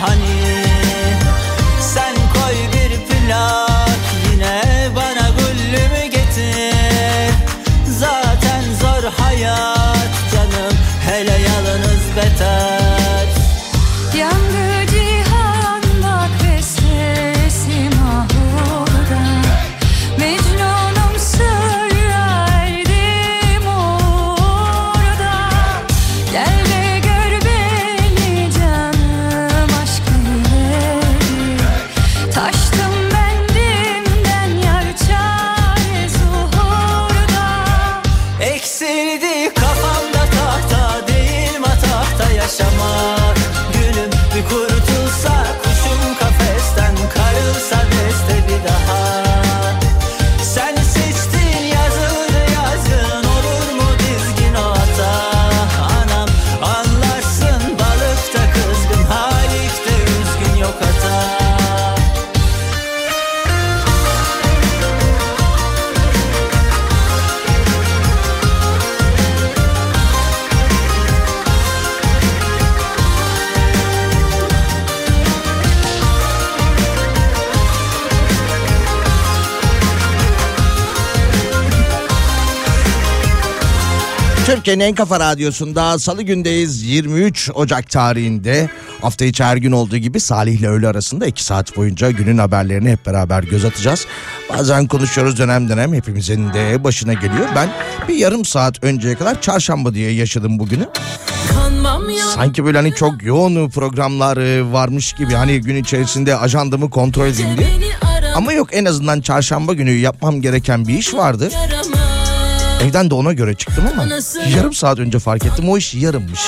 honey. Türkiye'nin en kafa radyosunda salı gündeyiz 23 Ocak tarihinde hafta içi her gün olduğu gibi Salih ile öğle arasında 2 saat boyunca günün haberlerini hep beraber göz atacağız. Bazen konuşuyoruz dönem dönem hepimizin de başına geliyor. Ben bir yarım saat önceye kadar çarşamba diye yaşadım bugünü. Sanki böyle hani çok yoğun programlar varmış gibi hani gün içerisinde ajandamı kontrol edeyim diye. Ama yok en azından çarşamba günü yapmam gereken bir iş vardı. Evden de ona göre çıktım ama yarım saat önce fark ettim o iş yarımmış.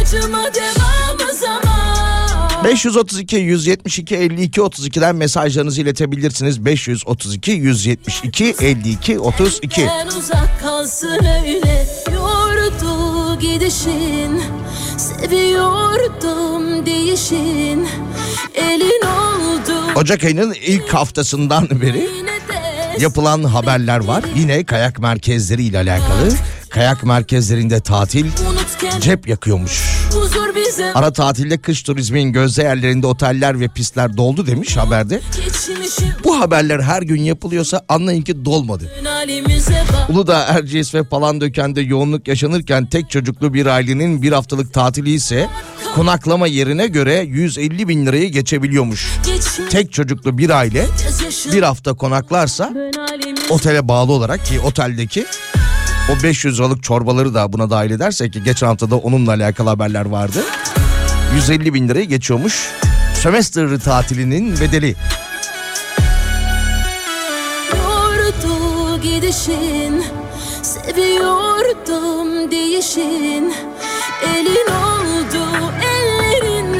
Acıma devamı zaman 532 172 52 32'den mesajlarınızı iletebilirsiniz. 532 172 52 32. En uzak kalsın öyle Yordu gidişin Seviyordum değişin Elin oldu Ocak ayının ilk haftasından beri yapılan haberler var. Yine kayak merkezleri ile alakalı. Kayak merkezlerinde tatil cep yakıyormuş. Ara tatilde kış turizmin gözde yerlerinde oteller ve pistler doldu demiş haberde. Bu haberler her gün yapılıyorsa anlayın ki dolmadı. Uludağ, Erciyes ve Palandöken'de yoğunluk yaşanırken tek çocuklu bir ailenin bir haftalık tatili ise konaklama yerine göre 150 bin lirayı geçebiliyormuş. Tek çocuklu bir aile bir hafta konaklarsa otele bağlı olarak ki oteldeki o 500 liralık çorbaları da buna dahil edersek ki geçen hafta da onunla alakalı haberler vardı. 150 bin lirayı geçiyormuş. Sömestr tatilinin bedeli. Yordu gidişin Seviyordum değişin Elin ellerin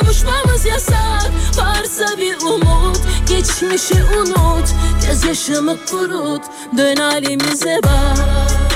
Kavuşmamız yasak. Varsa bir umut Geçmişi unut. Gözyaşımı kurut Dön halimize bak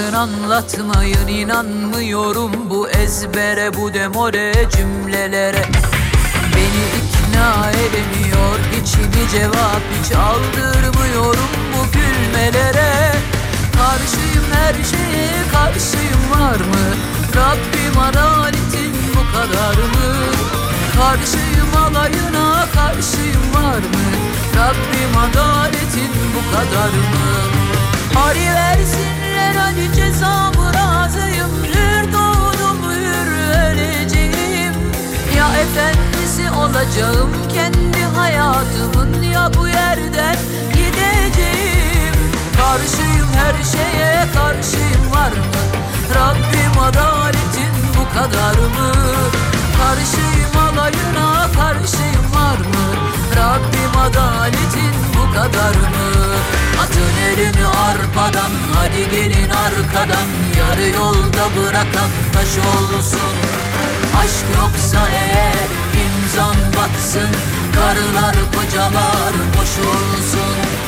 sakın anlatmayın inanmıyorum bu ezbere bu demore cümlelere. Beni ikna edemiyor içimi cevap hiç aldırmıyorum bu gülmelere. Karşıyım her şeye karşıyım var mı? Rabbim adaletin bu kadar mı? Karşıyım alayına karşıyım var mı? Rabbim adaletin bu kadar mı? Hari versinler hadi cezamı razıyım Hür doğdum hür Ya efendisi olacağım kendi hayatımın Ya bu yerden gideceğim. Karşıyım her şeye karşıyım var mı? Rabbim adaletin bu kadar mı? Karşıyım alayına karşıyım var mı? Rabbim adaletin bu kadar mı? Atın elini arpadan hadi gelin arkadan. Yarı yolda bırakan taş olsun. Aşk yoksa eğer imzan batsın. Karılar kocalar boş olsun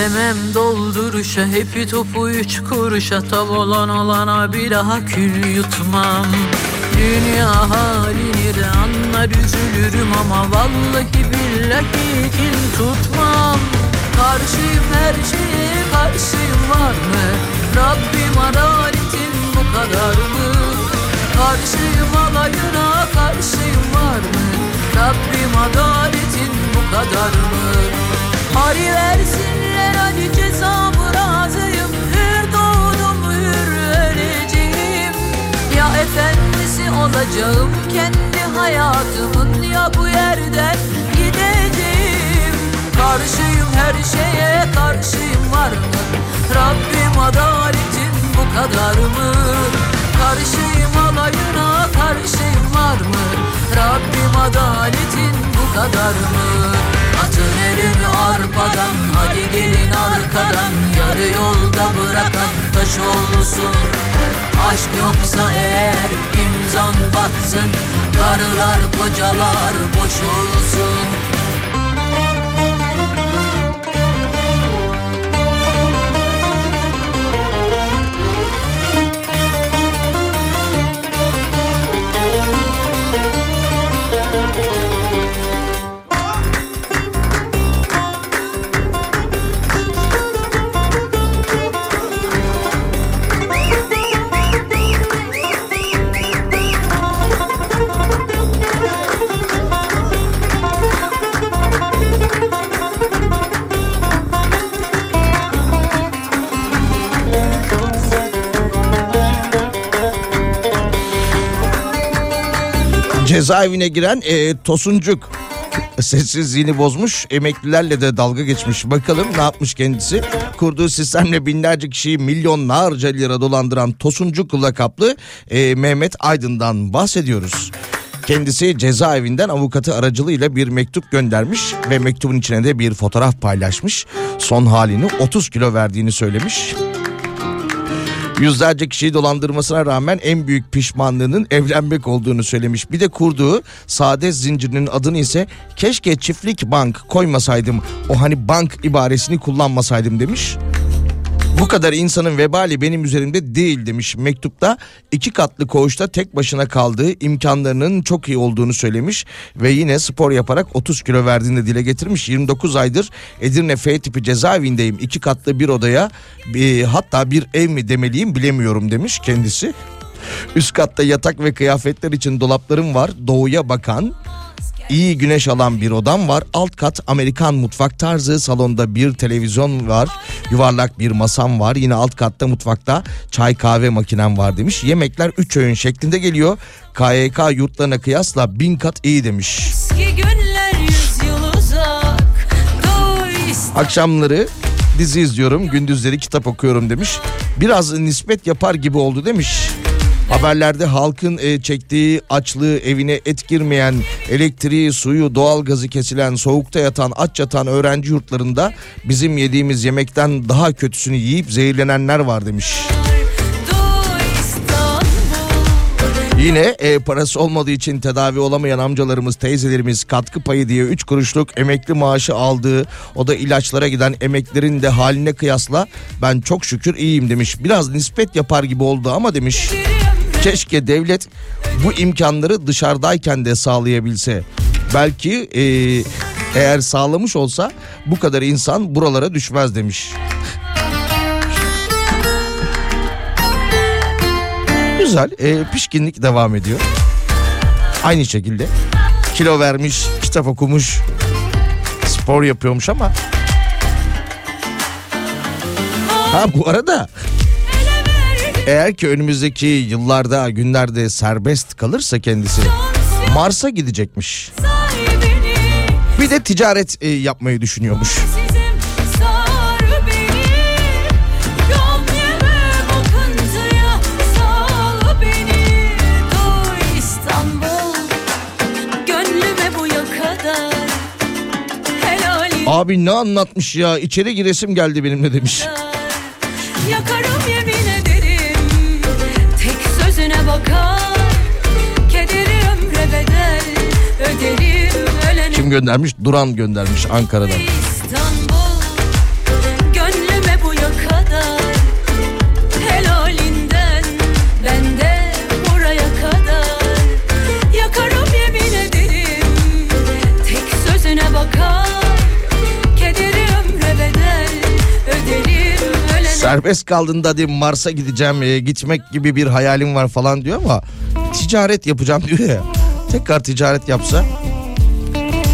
Gelemem dolduruşa hepi topu üç kuruşa. Tav olan olana bir daha kül yutmam. Dünya halini de anlar üzülürüm ama Vallahi billahi kin tutmam. Karşıyım her şeye karşıyım var mı? Rabbim adaletin bu kadar mı? Karşıyım alayına karşıyım var mı? Rabbim adaletin bu kadar mı Hari versinler hadi cezamı razıyım Hür doğdum hür öleceğim. Ya efendisi olacağım kendi hayatımın Ya bu yerden gideceğim. Karşıyım her şeye karşıyım var mı? Rabbim adaletin bu kadar mı? Karşıyım alayına karşıyım var mı? Rabbim adaletin bu kadar mı Dönerim arpadan hadi gelin arkadan. Yarı yolda bırakan taş olsun. Aşk yoksa eğer imzan batsın. Karılar kocalar boş olsun Cezaevine giren e, Tosuncuk sessizliğini bozmuş emeklilerle de dalga geçmiş. Bakalım ne yapmış kendisi? Kurduğu sistemle binlerce kişiyi milyonlarca lira dolandıran Tosuncuk lakaplı e, Mehmet Aydın'dan bahsediyoruz. Kendisi cezaevinden avukatı aracılığıyla bir mektup göndermiş ve mektubun içine de bir fotoğraf paylaşmış. Son halini 30 kilo verdiğini söylemiş. Yüzlerce kişiyi dolandırmasına rağmen en büyük pişmanlığının evlenmek olduğunu söylemiş. Bir de kurduğu saadet zincirinin adını ise keşke çiftlik bank koymasaydım. O hani bank ibaresini kullanmasaydım demiş. Bu kadar insanın vebali benim üzerimde değil demiş mektupta. iki katlı koğuşta tek başına kaldığı imkanlarının çok iyi olduğunu söylemiş. Ve yine spor yaparak 30 kilo verdiğini dile getirmiş. 29 aydır Edirne F tipi cezaevindeyim. iki katlı bir odaya bir, hatta bir ev mi demeliyim bilemiyorum demiş kendisi. Üst katta yatak ve kıyafetler için dolaplarım var. Doğuya bakan iyi güneş alan bir odam var. Alt kat Amerikan mutfak tarzı salonda bir televizyon var. Yuvarlak bir masam var. Yine alt katta mutfakta çay kahve makinem var demiş. Yemekler 3 öğün şeklinde geliyor. KYK yurtlarına kıyasla bin kat iyi demiş. Eski günler uzak Akşamları dizi izliyorum, gündüzleri kitap okuyorum demiş. Biraz nispet yapar gibi oldu demiş. Haberlerde halkın e, çektiği açlığı, evine et girmeyen, elektriği, suyu, doğalgazı kesilen, soğukta yatan, aç yatan öğrenci yurtlarında bizim yediğimiz yemekten daha kötüsünü yiyip zehirlenenler var demiş. Yine e, parası olmadığı için tedavi olamayan amcalarımız, teyzelerimiz katkı payı diye 3 kuruşluk emekli maaşı aldığı o da ilaçlara giden emeklerin de haline kıyasla ben çok şükür iyiyim demiş. Biraz nispet yapar gibi oldu ama demiş. Keşke devlet bu imkanları dışarıdayken de sağlayabilse. Belki e, eğer sağlamış olsa bu kadar insan buralara düşmez demiş. Güzel e, pişkinlik devam ediyor. Aynı şekilde kilo vermiş, kitap okumuş, spor yapıyormuş ama. Ha bu arada eğer ki önümüzdeki yıllarda günlerde serbest kalırsa kendisi Mars'a gidecekmiş. Bir de ticaret e, yapmayı düşünüyormuş. Abi ne anlatmış ya içeri giresim geldi benimle demiş. Ömre bedel Öderim ölene. Serbest kaldığında hadi Mars'a gideceğim e, gitmek gibi bir hayalim var falan diyor ama ticaret yapacağım diyor ya. Tekrar ticaret yapsa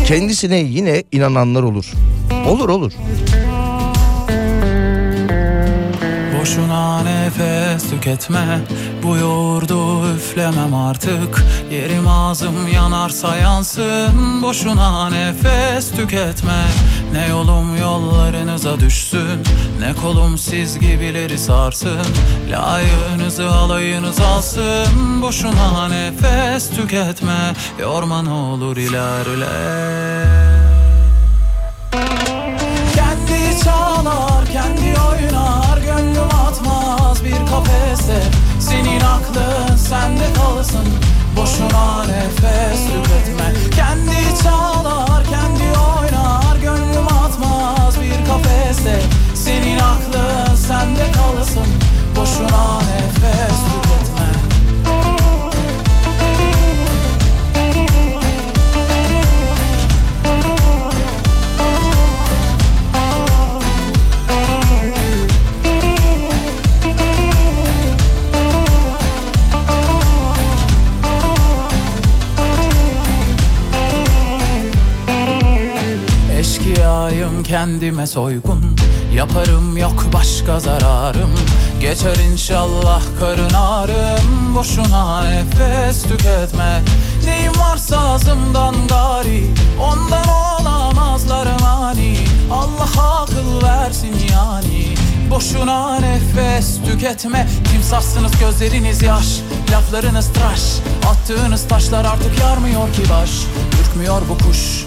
kendisine yine inananlar olur. Olur olur. Boşuna nefes tüketme bu yoğurdu üflemem artık. Yerim ağzım yanarsa yansın Boşuna nefes tüketme. Ne yolum yollarınıza düşsün Ne kolum siz gibileri sarsın. Layığınızı alayınız alsın Boşuna nefes tüketme. Yorma ne olur ilerle. Kendi çalar kendi oynar. Kendime soygun. Yaparım yok başka zararım. Geçer inşallah karın ağrım. Boşuna nefes tüketme. Neyim varsa ağzımdan gari Ondan olamazlar mani. Allah akıl versin yani. Boşuna nefes tüketme. Timsahsınız gözleriniz yaş. Laflarınız tıraş. Attığınız taşlar artık yarmıyor ki baş. Ürkmüyor bu kuş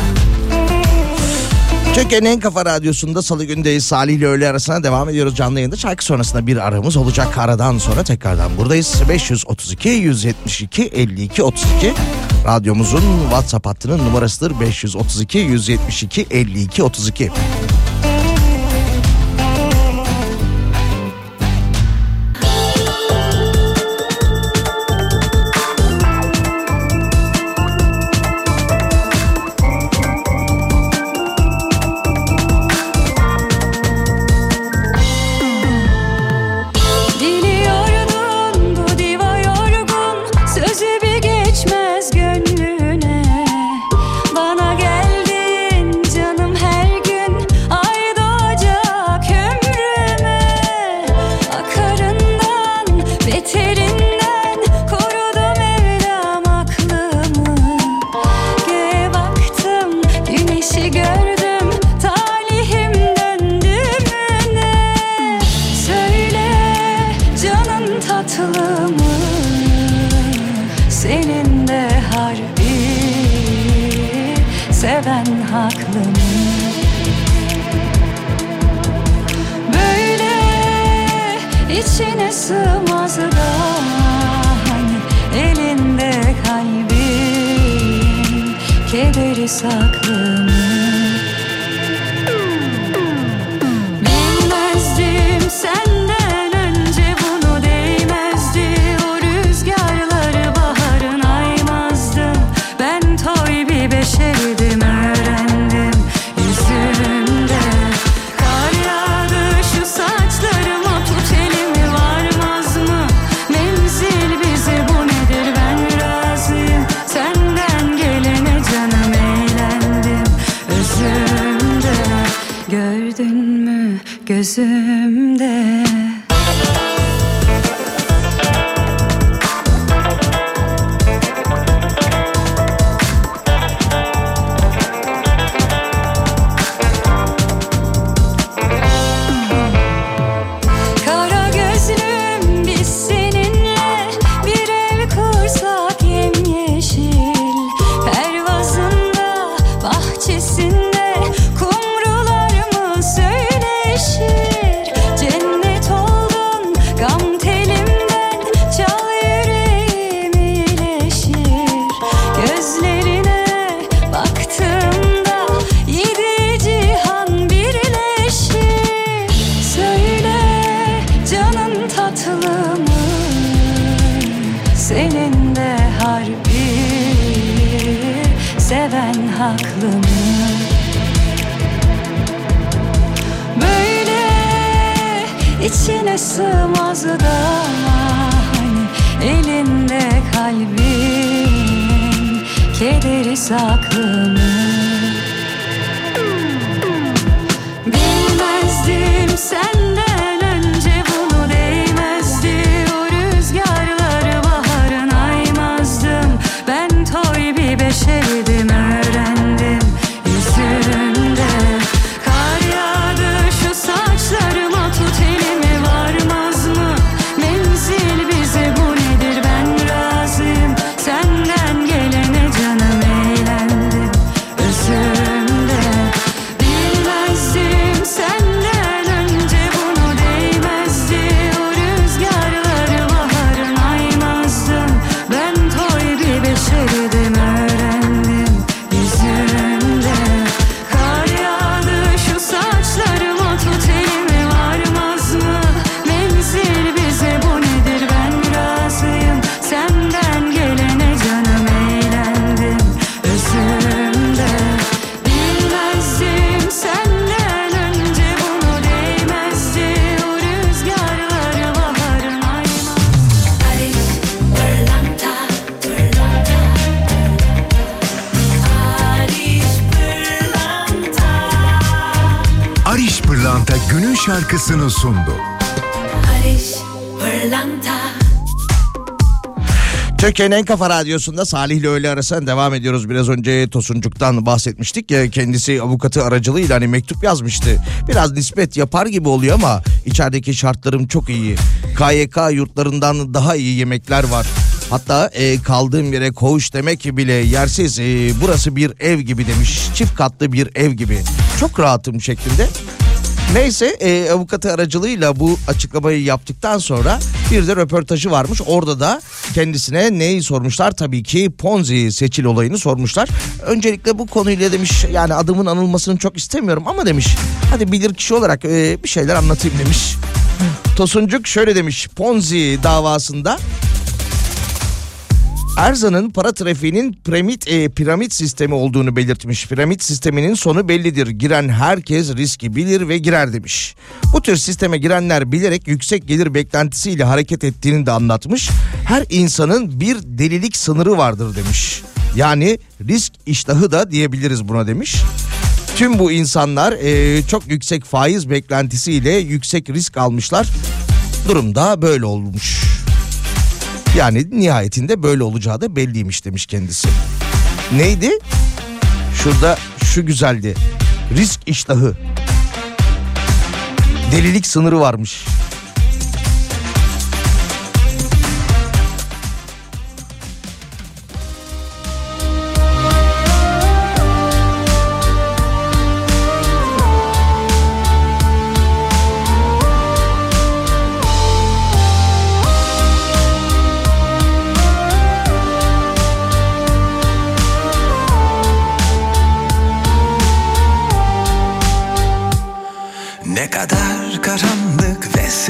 Türkiye'nin en kafa radyosunda salı gündeyiz. Salih ile öğle arasına devam ediyoruz canlı yayında. Şarkı sonrasında bir aramız olacak. Aradan sonra tekrardan buradayız. 532 172 52 32 radyomuzun WhatsApp hattının numarasıdır. 532 172 52 32. kalbin Kederi şarkısını sundu. Barış Pırlanta Türkiye'nin en kafa radyosunda Salih ile öğle arasına devam ediyoruz. Biraz önce Tosuncuk'tan bahsetmiştik ya kendisi avukatı aracılığıyla hani mektup yazmıştı. Biraz nispet yapar gibi oluyor ama içerideki şartlarım çok iyi. KYK yurtlarından daha iyi yemekler var. Hatta e, kaldığım yere koğuş demek bile yersiz. E, burası bir ev gibi demiş. Çift katlı bir ev gibi. Çok rahatım şeklinde. Neyse e, avukatı aracılığıyla bu açıklamayı yaptıktan sonra bir de röportajı varmış. Orada da kendisine neyi sormuşlar? Tabii ki Ponzi seçil olayını sormuşlar. Öncelikle bu konuyla demiş yani adımın anılmasını çok istemiyorum ama demiş hadi bilir kişi olarak e, bir şeyler anlatayım demiş. Tosuncuk şöyle demiş Ponzi davasında Erzan'ın para trafiğinin piramit, e, piramit sistemi olduğunu belirtmiş. Piramit sisteminin sonu bellidir. Giren herkes riski bilir ve girer demiş. Bu tür sisteme girenler bilerek yüksek gelir beklentisiyle hareket ettiğini de anlatmış. Her insanın bir delilik sınırı vardır demiş. Yani risk iştahı da diyebiliriz buna demiş. Tüm bu insanlar e, çok yüksek faiz beklentisiyle yüksek risk almışlar. Durumda böyle olmuş. Yani nihayetinde böyle olacağı da belliymiş demiş kendisi. Neydi? Şurada şu güzeldi. Risk iştahı. Delilik sınırı varmış.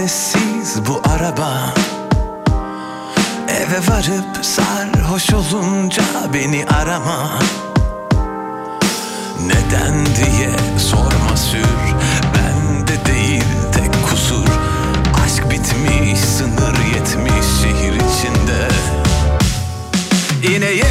Sessiz bu araba. Eve varıp sarhoş olunca beni arama. Neden diye sorma sür Bende değil tek kusur. Aşk bitmiş sınır yetmiş şehir içinde. Işıklarda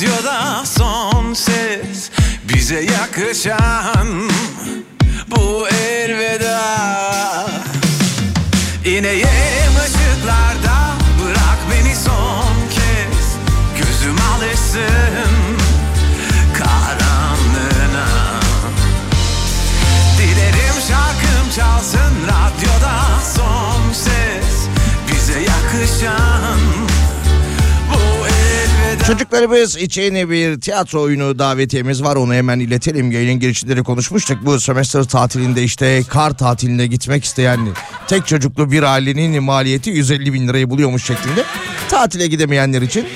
radyoda son ses Bize yakışan Çocuklarımız için bir tiyatro oyunu davetiyemiz var. Onu hemen iletelim. Yayın girişinde de konuşmuştuk. Bu sömestr tatilinde işte kar tatiline gitmek isteyen tek çocuklu bir ailenin maliyeti 150 bin lirayı buluyormuş şeklinde. Tatile gidemeyenler için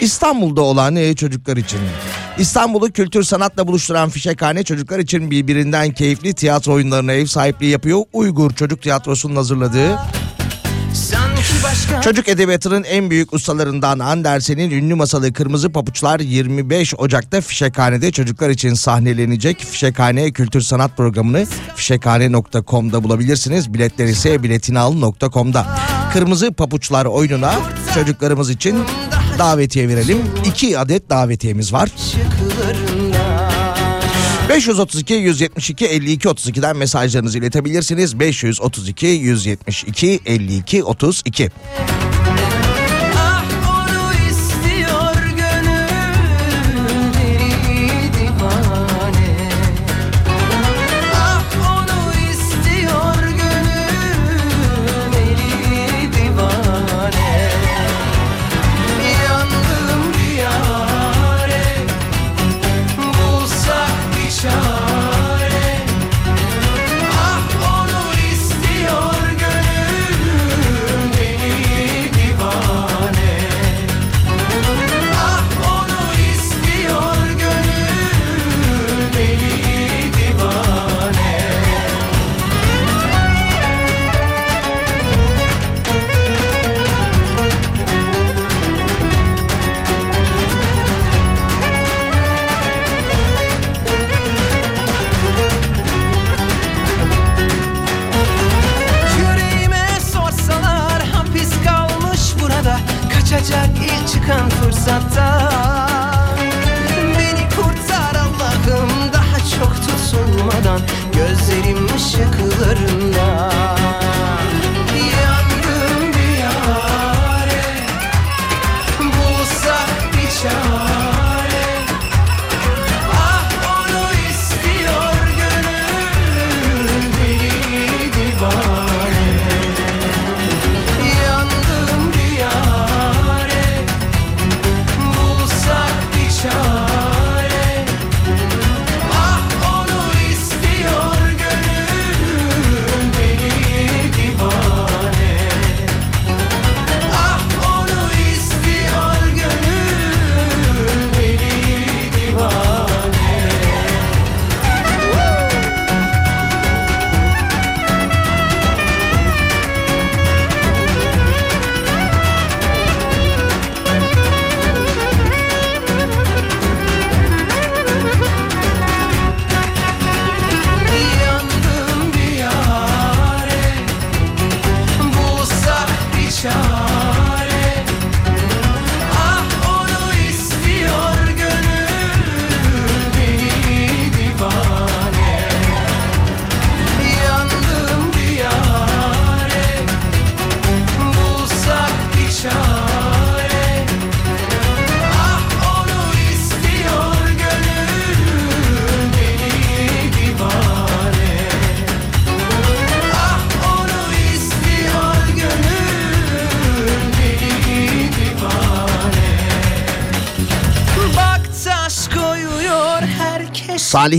İstanbul'da olan çocuklar için. İstanbul'u kültür sanatla buluşturan Fişekhane çocuklar için birbirinden keyifli tiyatro oyunlarına ev sahipliği yapıyor. Uygur Çocuk Tiyatrosu'nun hazırladığı Çocuk edebiyatının en büyük ustalarından Andersen'in ünlü masalı Kırmızı Papuçlar 25 Ocak'ta Fişekhane'de çocuklar için sahnelenecek. Fişekhane Kültür Sanat Programı'nı fişekhane.com'da bulabilirsiniz. Biletler ise biletinal.com'da. Kırmızı Papuçlar oyununa çocuklarımız için davetiye verelim. İki adet davetiyemiz var. 532 172 52 32'den mesajlarınızı iletebilirsiniz. 532 172 52 32.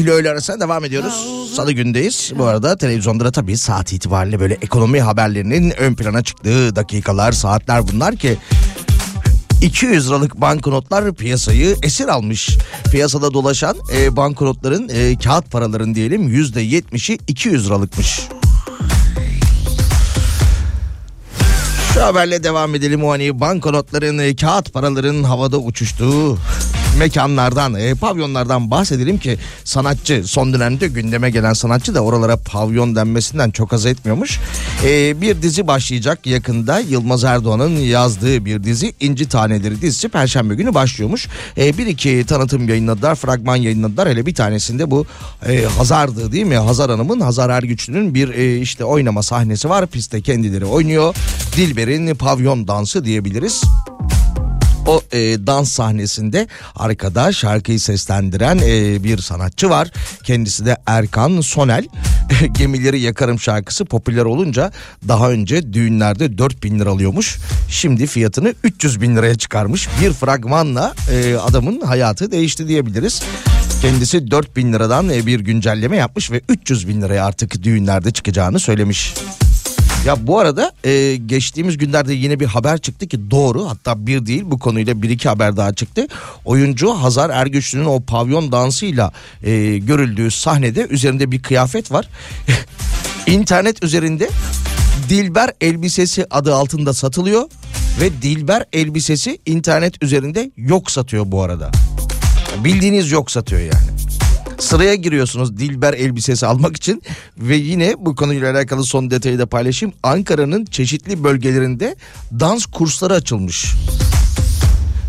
Salih'le öğle arasına devam ediyoruz. Salı gündeyiz. Bu arada televizyonda da tabii saat itibariyle böyle ekonomi haberlerinin ön plana çıktığı dakikalar, saatler bunlar ki 200 liralık banknotlar piyasayı esir almış. Piyasada dolaşan e, banknotların e, kağıt paraların diyelim %70'i 200 liralıkmış. Şu haberle devam edelim o hani banknotların, e, kağıt paraların havada uçuştuğu mekanlardan, e, pavyonlardan bahsedelim ki sanatçı son dönemde gündeme gelen sanatçı da oralara pavyon denmesinden çok az etmiyormuş. E, bir dizi başlayacak yakında Yılmaz Erdoğan'ın yazdığı bir dizi İnci Taneleri dizisi Perşembe günü başlıyormuş. E, bir iki tanıtım yayınladılar, fragman yayınladılar. Hele bir tanesinde bu e, Hazar'dı değil mi? Hazar Hanım'ın, Hazar Ergüçlü'nün bir e, işte oynama sahnesi var. Pistte kendileri oynuyor. Dilber'in pavyon dansı diyebiliriz. O e, dans sahnesinde arkada şarkıyı seslendiren e, bir sanatçı var. Kendisi de Erkan Sonel. Gemileri yakarım şarkısı popüler olunca daha önce düğünlerde 4 bin lira alıyormuş. Şimdi fiyatını 300 bin liraya çıkarmış. Bir fragmanla e, adamın hayatı değişti diyebiliriz. Kendisi 4 bin liradan e, bir güncelleme yapmış ve 300 bin liraya artık düğünlerde çıkacağını söylemiş. Ya bu arada e, geçtiğimiz günlerde yine bir haber çıktı ki doğru hatta bir değil bu konuyla bir iki haber daha çıktı. Oyuncu Hazar Ergüçlü'nün o pavyon dansıyla e, görüldüğü sahnede üzerinde bir kıyafet var. İnternet üzerinde Dilber elbisesi adı altında satılıyor ve Dilber elbisesi internet üzerinde yok satıyor bu arada. Bildiğiniz yok satıyor yani. Sıraya giriyorsunuz Dilber elbisesi almak için ve yine bu konuyla alakalı son detayı da paylaşayım. Ankara'nın çeşitli bölgelerinde dans kursları açılmış.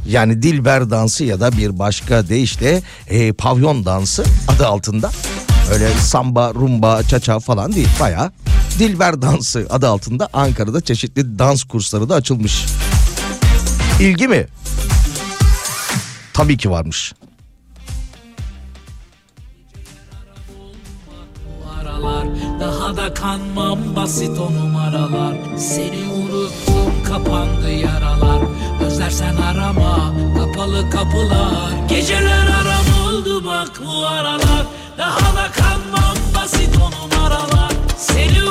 Yani Dilber dansı ya da bir başka deyişle e, pavyon dansı adı altında. Öyle samba, rumba, çaça falan değil. Baya Dilber dansı adı altında Ankara'da çeşitli dans kursları da açılmış. İlgi mi? Tabii ki varmış. Daha da kanmam basit o numaralar. Seni unuttum kapandı yaralar. Özlersen arama kapalı kapılar. Geceler aram oldu bak bu aralar. Daha da kanmam basit o numaralar. Seni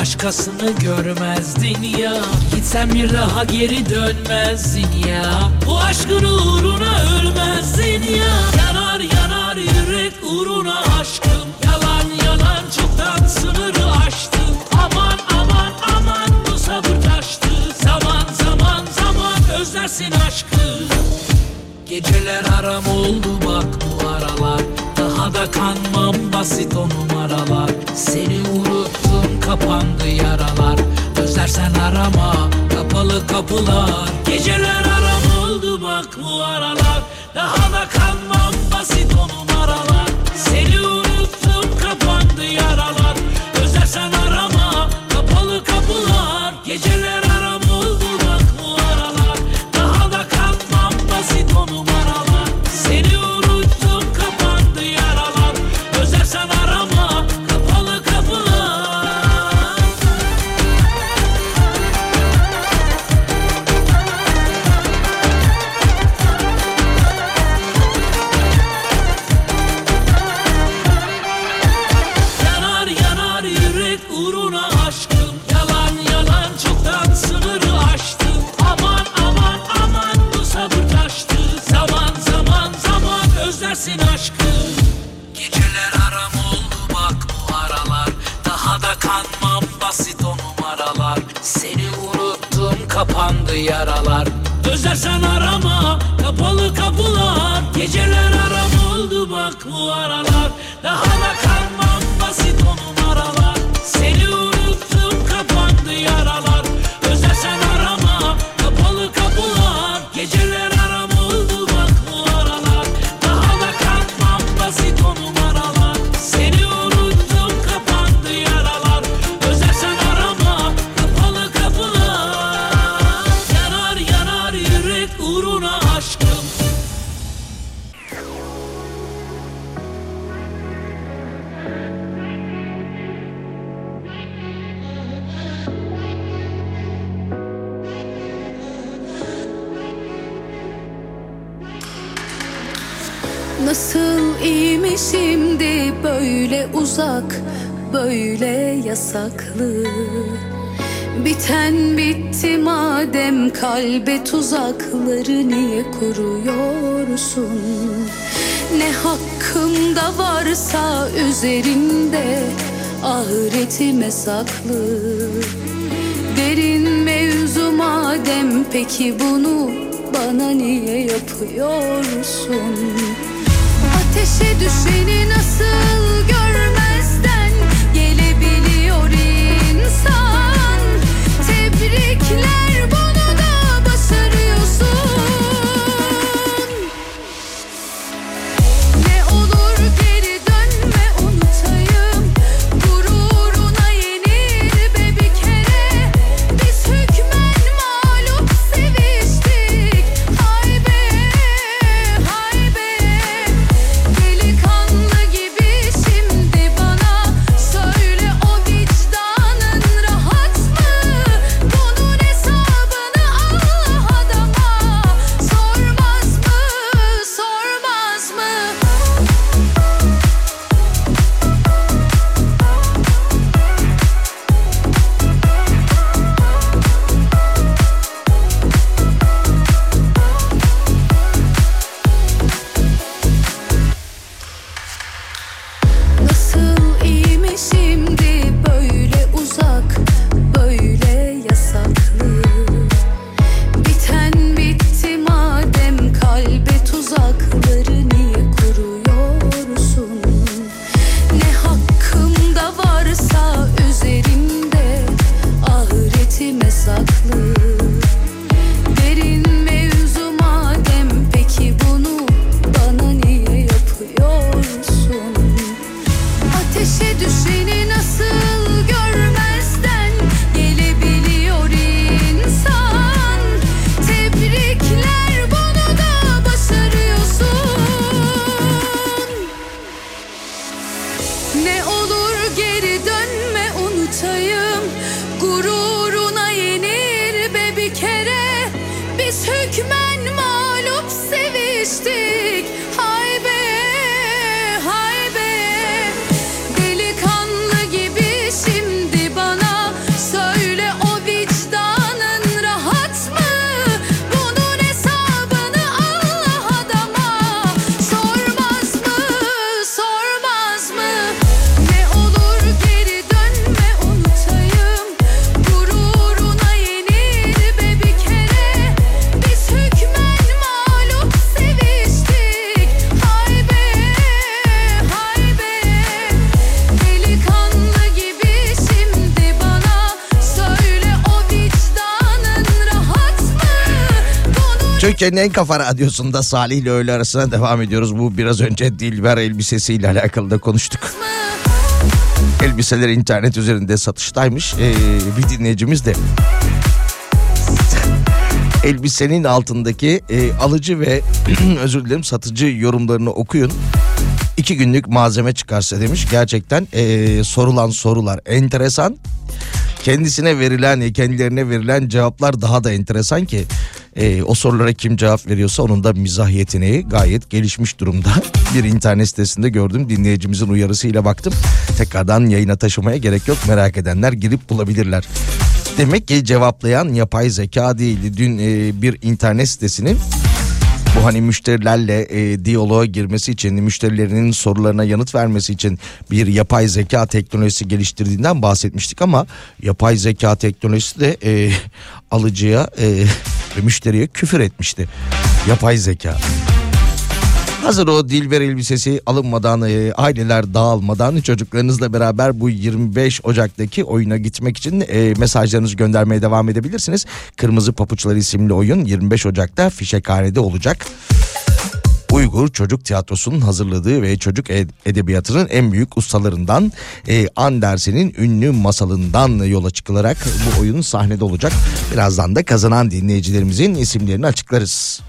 başkasını görmezdin ya. Gitsen bir daha geri dönmezdin ya. Bu aşkın uğruna ölmezdin ya. Yanar yanar yürek uğruna aşkım. Yalan yalan çoktan sınırı aştım. Aman aman aman bu sabır taştı. Zaman zaman zaman özlersin aşkı. Geceler aram oldu bak bu aralar Daha da kanmam basit o numaralar. Seni unuttum kapandı yaralar. Özlersen arama kapalı kapılar. Geceler aram oldu bak bu aralar. Daha da kanmam basit o numaralar varsa üzerimde ahiretime saklı. Derin mevzu madem peki bunu bana niye yapıyorsun? Ateşe düşeni nasıl görmezden gelebiliyor insan? Tebrikler Türkiye'nin en kafa radyosunda Salih ile öğle arasına devam ediyoruz. Bu biraz önce Dilber elbisesiyle alakalı da konuştuk. Elbiseler internet üzerinde satıştaymış. Ee, bir dinleyicimiz de elbisenin altındaki e, alıcı ve özür dilerim satıcı yorumlarını okuyun. İki günlük malzeme çıkarsa demiş. Gerçekten e, sorulan sorular enteresan. Kendisine verilen, kendilerine verilen cevaplar daha da enteresan ki e, o sorulara kim cevap veriyorsa onun da mizah yeteneği gayet gelişmiş durumda. Bir internet sitesinde gördüm dinleyicimizin uyarısıyla baktım. Tekrardan yayına taşımaya gerek yok merak edenler girip bulabilirler. Demek ki cevaplayan yapay zeka değildi. Dün e, bir internet sitesinin bu hani müşterilerle e, diyaloğa girmesi için, müşterilerinin sorularına yanıt vermesi için bir yapay zeka teknolojisi geliştirdiğinden bahsetmiştik ama yapay zeka teknolojisi de e, alıcıya e, müşteriye küfür etmişti. Yapay zeka. Hazır o Dilber elbisesi alınmadan, e, aileler dağılmadan çocuklarınızla beraber bu 25 Ocak'taki oyuna gitmek için e, mesajlarınızı göndermeye devam edebilirsiniz. Kırmızı Papuçlar isimli oyun 25 Ocak'ta Fişekhane'de olacak. Uygur Çocuk Tiyatrosu'nun hazırladığı ve çocuk ed- edebiyatının en büyük ustalarından e, Andersen'in ünlü masalından yola çıkılarak bu oyun sahnede olacak. Birazdan da kazanan dinleyicilerimizin isimlerini açıklarız.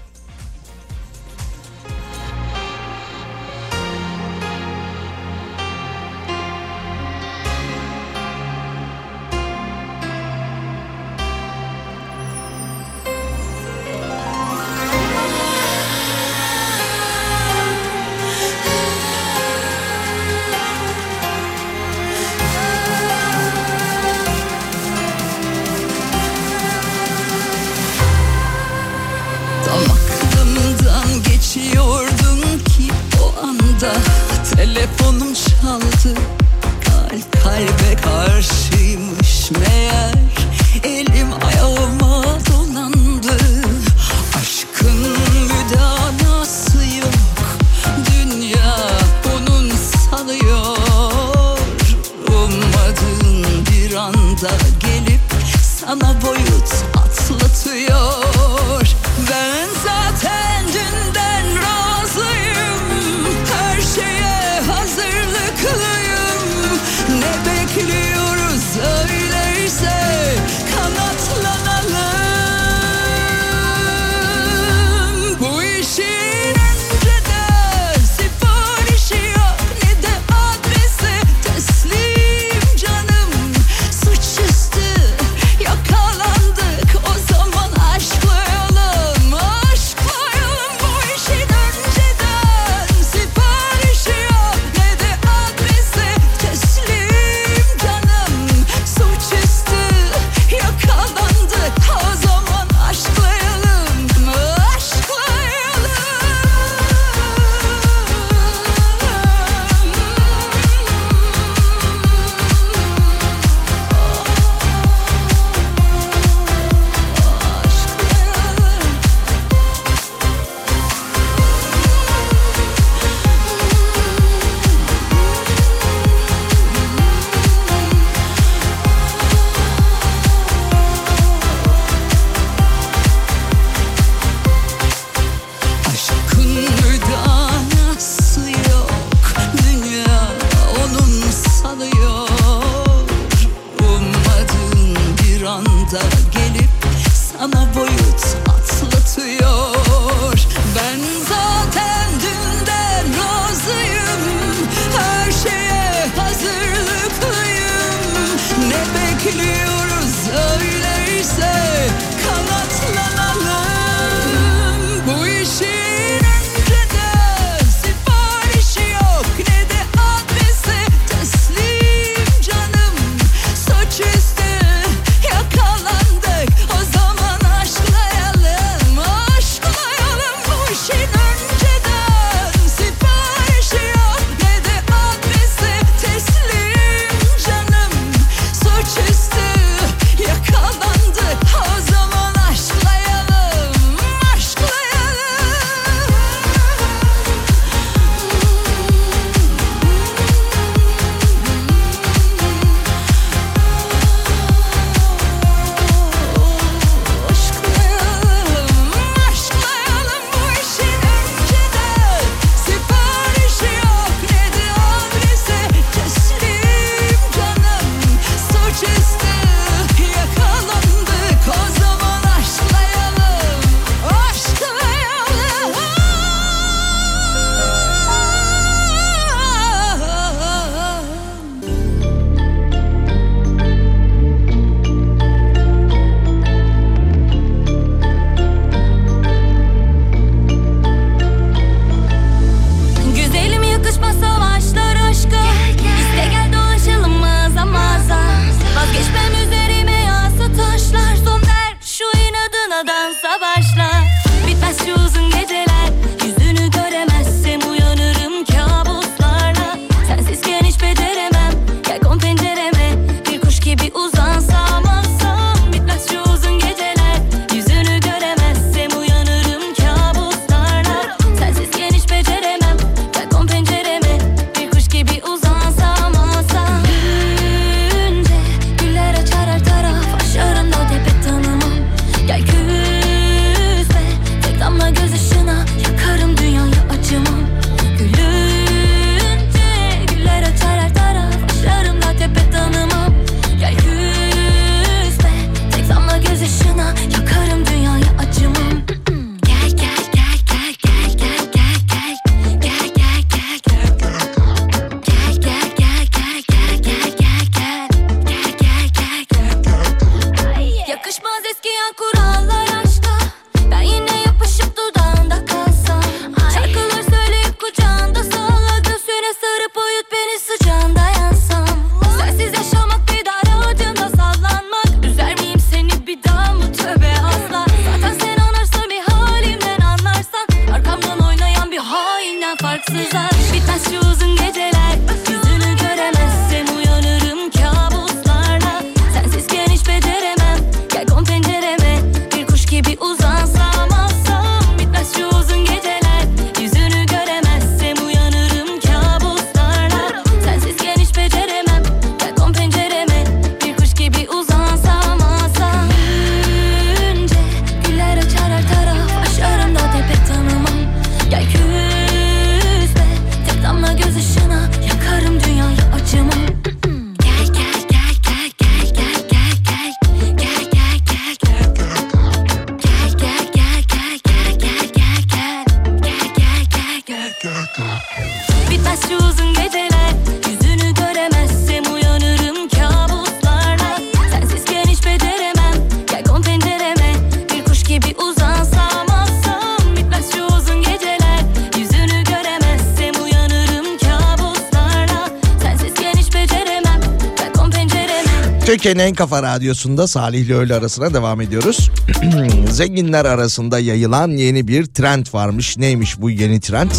Türkiye'nin en kafa radyosunda Salih ile öğle arasına devam ediyoruz. Zenginler arasında yayılan yeni bir trend varmış. Neymiş bu yeni trend?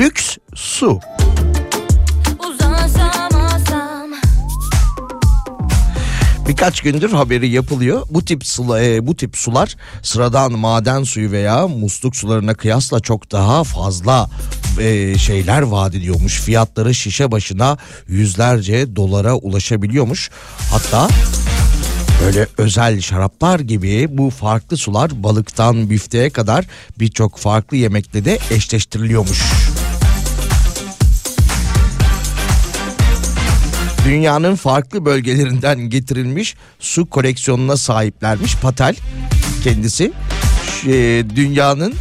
Lüks su. Birkaç gündür haberi yapılıyor. Bu tip sula, e, bu tip sular sıradan maden suyu veya musluk sularına kıyasla çok daha fazla e, şeyler vaat ediyormuş. Fiyatları şişe başına yüzlerce dolara ulaşabiliyormuş. Hatta Böyle özel şaraplar gibi bu farklı sular balıktan büfteye kadar birçok farklı yemekle de eşleştiriliyormuş. Dünyanın farklı bölgelerinden getirilmiş su koleksiyonuna sahiplermiş Patel kendisi. Ee, dünyanın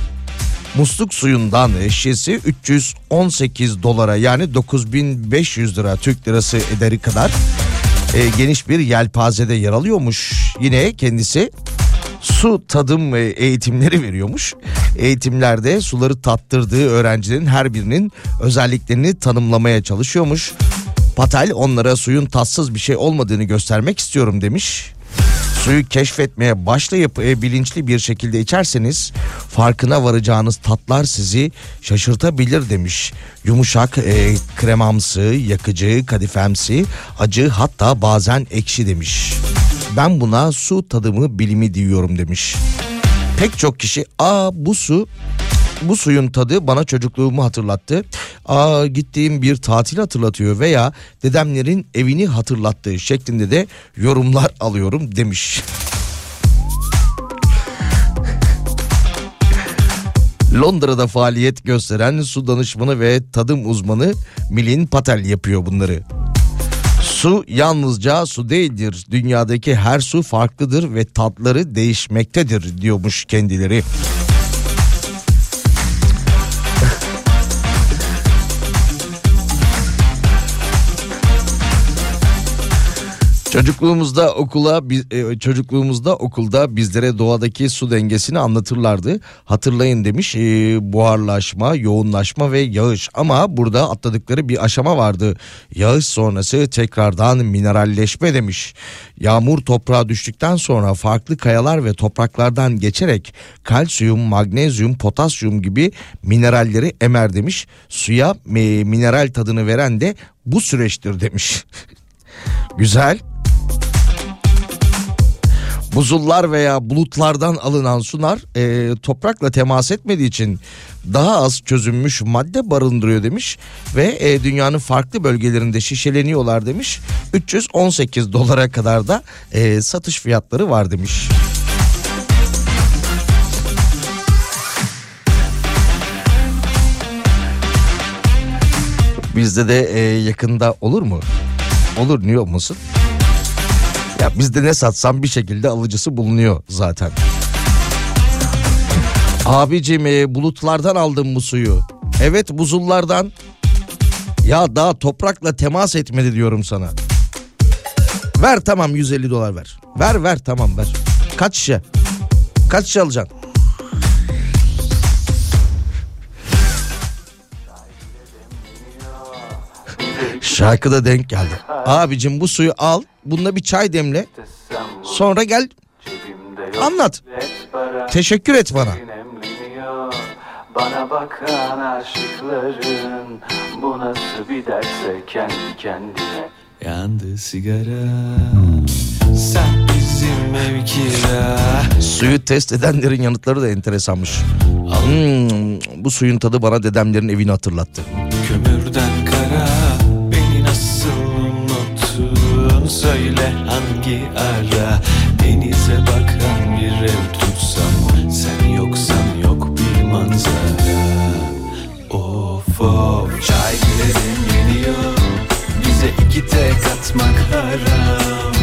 musluk suyundan şişesi 318 dolara yani 9500 lira Türk lirası ederi kadar e, geniş bir yelpazede yer alıyormuş. Yine kendisi su tadım eğitimleri veriyormuş. Eğitimlerde suları tattırdığı öğrencilerin her birinin özelliklerini tanımlamaya çalışıyormuş. Patel onlara suyun tatsız bir şey olmadığını göstermek istiyorum demiş. Suyu keşfetmeye başlayıp e, bilinçli bir şekilde içerseniz farkına varacağınız tatlar sizi şaşırtabilir demiş. Yumuşak, e, kremamsı, yakıcı, kadifemsi, acı hatta bazen ekşi demiş. Ben buna su tadımı bilimi diyorum demiş. Pek çok kişi aa bu su bu suyun tadı bana çocukluğumu hatırlattı. Aa gittiğim bir tatil hatırlatıyor veya dedemlerin evini hatırlattığı şeklinde de yorumlar alıyorum demiş. Londra'da faaliyet gösteren su danışmanı ve tadım uzmanı Milin Patel yapıyor bunları. Su yalnızca su değildir. Dünyadaki her su farklıdır ve tatları değişmektedir diyormuş kendileri. Çocukluğumuzda okula e, çocukluğumuzda okulda bizlere doğadaki su dengesini anlatırlardı. Hatırlayın demiş e, buharlaşma, yoğunlaşma ve yağış ama burada atladıkları bir aşama vardı. Yağış sonrası tekrardan mineralleşme demiş. Yağmur toprağa düştükten sonra farklı kayalar ve topraklardan geçerek kalsiyum, magnezyum, potasyum gibi mineralleri emer demiş. Suya mineral tadını veren de bu süreçtir demiş. Güzel. Buzullar veya bulutlardan alınan sular e, toprakla temas etmediği için daha az çözünmüş madde barındırıyor demiş ve e, dünyanın farklı bölgelerinde şişeleniyorlar demiş 318 dolara kadar da e, satış fiyatları var demiş. Bizde de e, yakında olur mu? Olur niye olmasın? Ya bizde ne satsam bir şekilde alıcısı bulunuyor zaten. Abicim e, bulutlardan aldım bu suyu. Evet buzullardan. Ya daha toprakla temas etmedi diyorum sana. Ver tamam 150 dolar ver. Ver ver tamam ver. Kaç şişe? Kaç şişe alacaksın? Şarkıda denk geldi. Abicim bu suyu al. Bununla bir çay demle. Sonra gel anlat. Teşekkür et bana. Bana bakan aşıkların Bu nasıl bir derse kendi kendine Yandı sigara Sen bizim mevkide Suyu test edenlerin yanıtları da enteresanmış. Hmm, bu suyun tadı bana dedemlerin evini hatırlattı. Kömürden Söyle hangi ara? Denize bakan bir ev tutsam Sen yoksan yok bir manzara. Of of. Çay gülerim geliyor Bize iki tek atmak haram.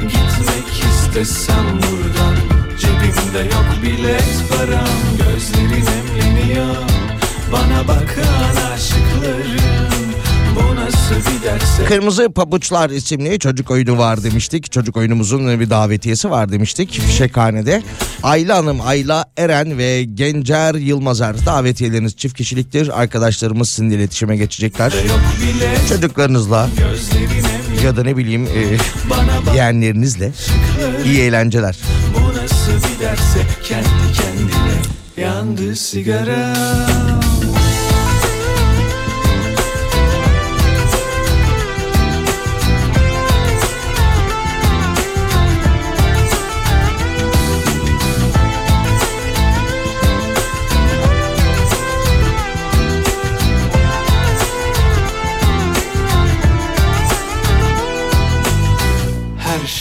Gitmek istesem buradan Cebimde yok bilet param. Gözlerin emleniyor Bana bakan aşıkların Kırmızı Pabuçlar isimli çocuk oyunu var demiştik. Çocuk oyunumuzun bir davetiyesi var demiştik Fişekhane'de. Ayla Hanım, Ayla Eren ve Gencer Yılmazer davetiyeleriniz çift kişiliktir. Arkadaşlarımız sizinle iletişime geçecekler. Çocuklarınızla ya da ne bileyim e, yeğenlerinizle iyi eğlenceler. Bu nasıl bir derse kendi kendine yandı sigara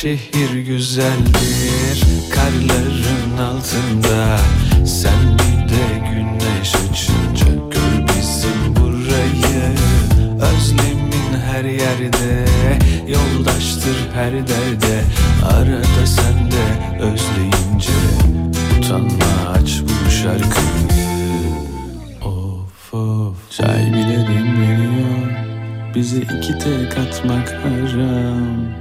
şehir güzeldir karların altında. Sen bir de güneş açınca gör bizim burayı. Özlemin her yerde yoldaştır her derde. Arada sen de özleyince utanma aç bu şarkıyı. Of of. Çay bile demleniyor bize iki tek atmak haram.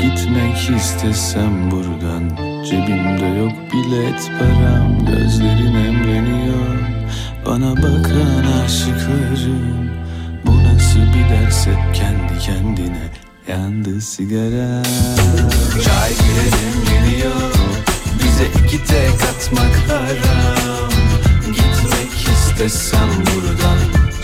Gitmek istesem buradan Cebimde yok bilet param. Gözlerin emreniyor Bana bakan aşıklarım. Bu nasıl bir derse kendi kendine Yandı sigara. Çay bile demleniyor Bize iki tek atmak haram. Gitmek istesem buradan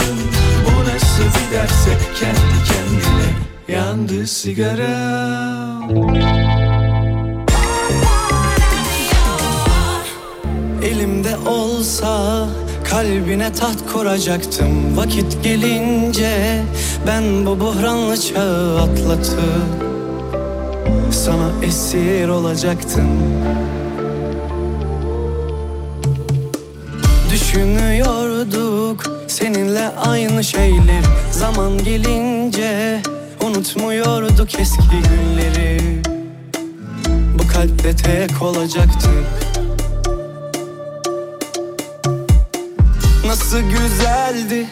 Bu nasıl bir derse kendi kendine Yandı sigaram Elimde olsa kalbine taht kuracaktım. Vakit gelince ben bu buhranlı çağı atlatıp Sana esir olacaktım. Düşünüyorduk seninle aynı şeyler. Zaman gelince unutmuyorduk eski günleri. Bu kalpte tek olacaktık. Nasıl güzeldi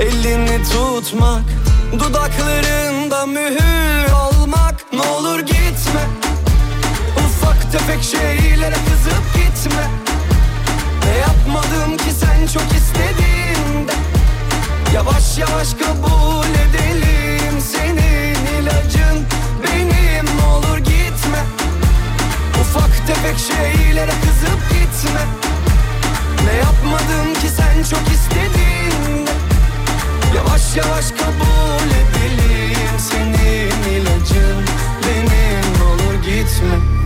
elini tutmak. Dudaklarında mühür olmak. Ne olur gitme. Ufak tefek şeylere kızıp gitme. Ne yapmadım ki sen çok istediğinde Yavaş yavaş kabul edelim Senin ilacın. Benim olur gitme. Ufak tefek şeylere kızıp gitme. Ne yapmadım ki sen çok istediğinde? Yavaş yavaş kabul edelim Senin ilacın. Benim olur gitme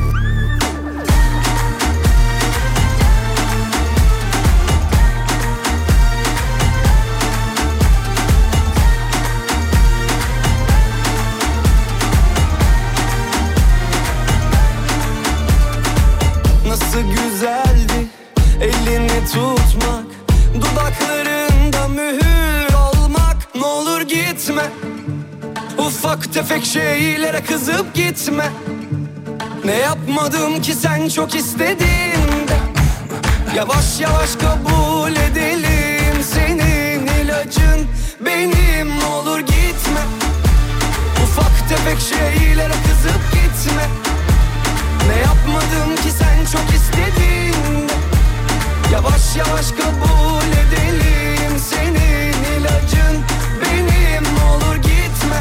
Nasıl güzeldi elini tutmak Dudaklarında mühür olmak. Ne olur gitme Ufak tefek şeylere kızıp gitme. Ne yapmadım ki sen çok istediğinde Yavaş yavaş kabul edelim Senin ilacın benim. Ne olur gitme Ufak tefek şeylere kızıp gitme Ne yapmadım ki sen çok istediğinde Yavaş yavaş kabul edelim. Senin ilacın benim. Olur gitme.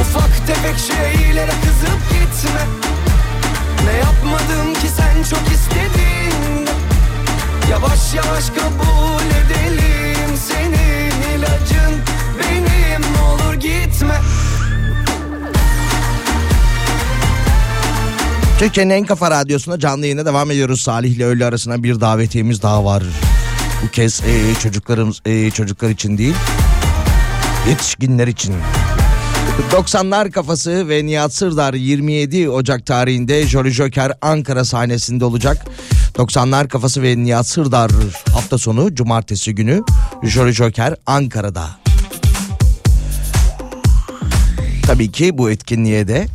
Ufak tefek şeylere kızıp gitme. Ne yapmadım ki sen çok istediğinde Yavaş yavaş kabul edelim. Senin ilacın benim. Olur gitme Türkiye'nin en kafa radyosunda canlı yayına devam ediyoruz. Salih ile öğle arasında bir davetiyemiz daha var. Bu kez e, çocuklarımız e, çocuklar için değil, yetişkinler için. 90'lar kafası ve Nihat Sırdar 27 Ocak tarihinde Jolly Joker Ankara sahnesinde olacak. 90'lar kafası ve Nihat Sırdar hafta sonu cumartesi günü Jolly Joker Ankara'da. Tabii ki bu etkinliğe de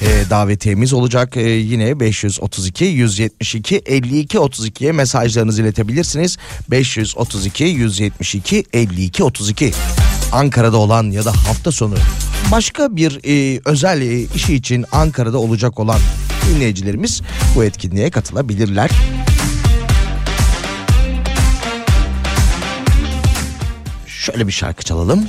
e, davetiyemiz olacak. E, yine 532 172 52 32'ye mesajlarınızı iletebilirsiniz. 532 172 52 32 Ankara'da olan ya da hafta sonu başka bir e, özel e, işi için Ankara'da olacak olan dinleyicilerimiz bu etkinliğe katılabilirler. Şöyle bir şarkı çalalım.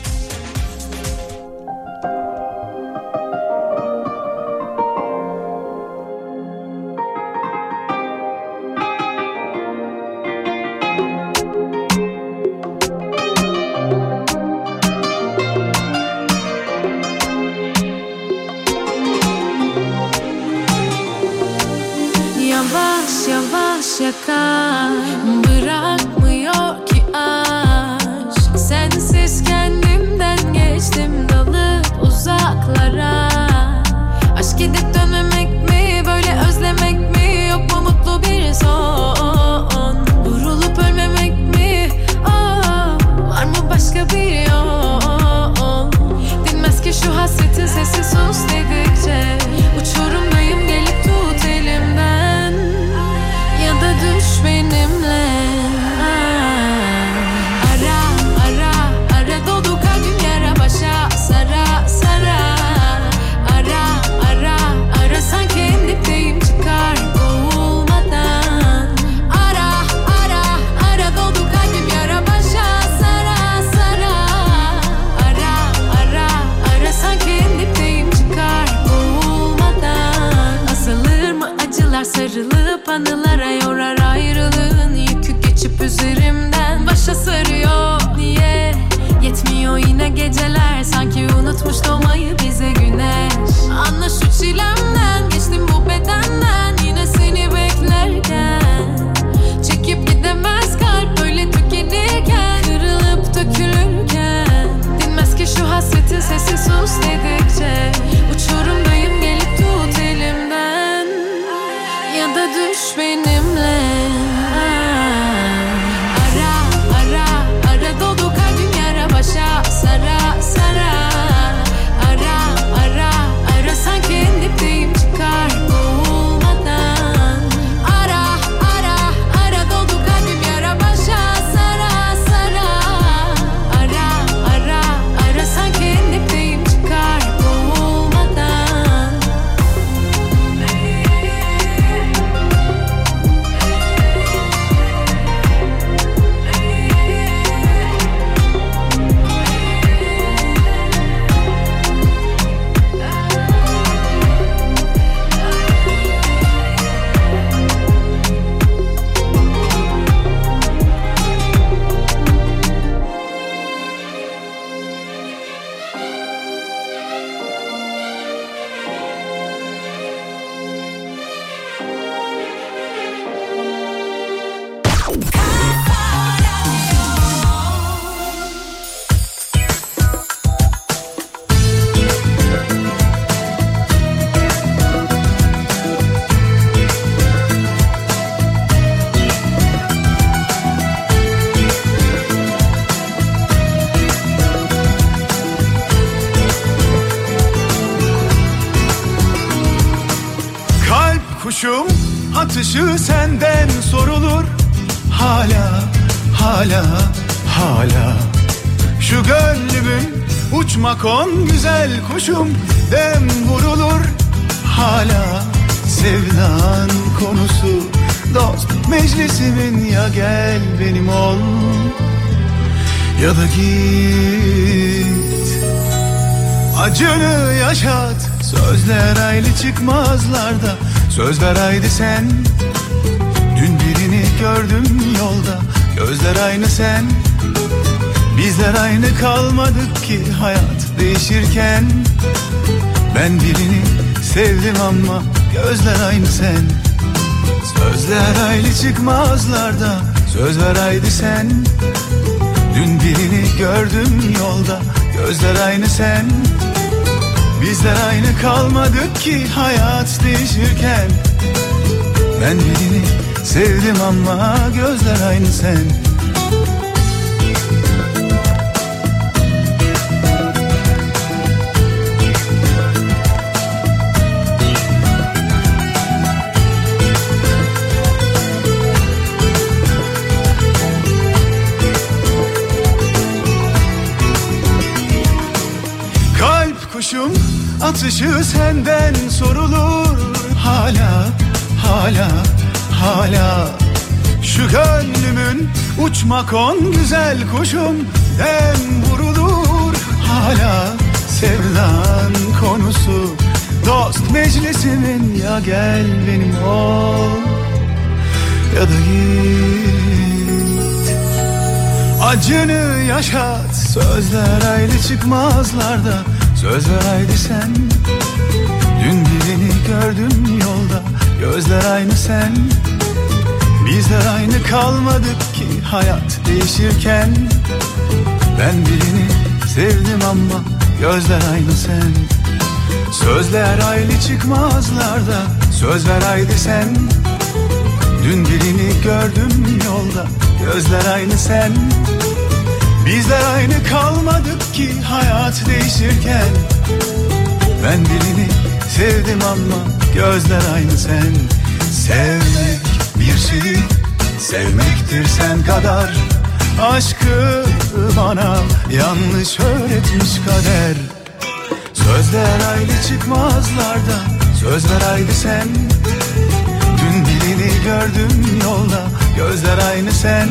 Atışı senden sorulur. Hala hala hala. Şu gönlümün uçmak on güzel kuşum Dem vurulur. Hala Sevdan konusu Dost meclisimin ya gel benim ol. Ya da git. Acını yaşat. Sözler ayrı çıkmazlarda. Söz ver haydi sen gördüm yolda. Gözler aynı sen Bizler aynı kalmadık ki Hayat değişirken. Ben birini sevdim ama Gözler aynı sen. Sözler ayrı çıkmazlarda Söz ver haydi sen. Dün birini gördüm yolda Gözler aynı sen. Bizler aynı kalmadık ki hayat değişirken. Ben birini Sevdim ama gözler aynı sen. Kalp kuşum atışı senden sorulur. Hala hala hala. Şu gönlümün uçmak on güzel kuşum dem vurulur hala. Sevdan konusu dost meclisimin ya gel benim ol ya da git. Acını yaşat Sözler ayrı çıkmazlarda Söz ver haydi sen. Dün birini gördüm yolda Gözler aynı sen Bizler aynı kalmadık ki Hayat değişirken. Ben birini sevdim ama Gözler aynı sen. Sözler ayrı çıkmazlarda Söz ver haydi sen. Dün birini gördüm yolda Gözler aynı sen. Bizler aynı kalmadık ki hayat değişirken. Ben birini sevdim ama gözler aynı sen. Sevmek bir şey sevmektir sen kadar. Aşkı bana yanlış öğretmiş kader. Sözler aynı çıkmazlarda Söz ver haydi sen. Dün birini gördüm yolda Gözler aynı sen.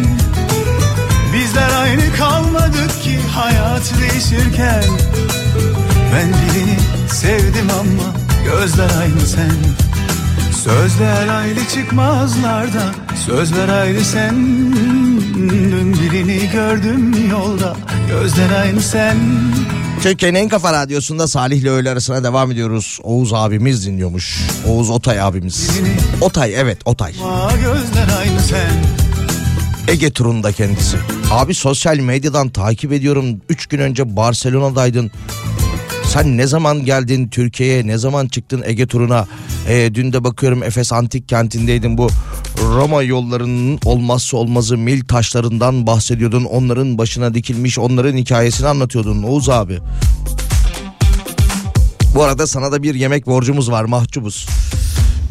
Bizler aynı kalmadık ki hayat değişirken. Ben birini sevdim ama gözler aynı sen Sözler ayrı çıkmazlarda Sözler ayrı sen Dün birini gördüm yolda Gözler aynı sen Türkiye'nin en kafa radyosunda Salih ile öğle arasına devam ediyoruz. Oğuz abimiz dinliyormuş. Oğuz Otay abimiz. Otay evet Otay. Aa, Gözler aynı sen Ege turunda kendisi. Abi sosyal medyadan takip ediyorum. 3 gün önce Barcelona'daydın. Sen ne zaman geldin Türkiye'ye? Ne zaman çıktın Ege turuna? Ee, dün de bakıyorum Efes Antik Kenti'ndeydin. Bu Roma yollarının olmazsa olmazı mil taşlarından bahsediyordun. Onların başına dikilmiş onların hikayesini anlatıyordun Oğuz abi. Bu arada sana da bir yemek borcumuz var mahcubuz.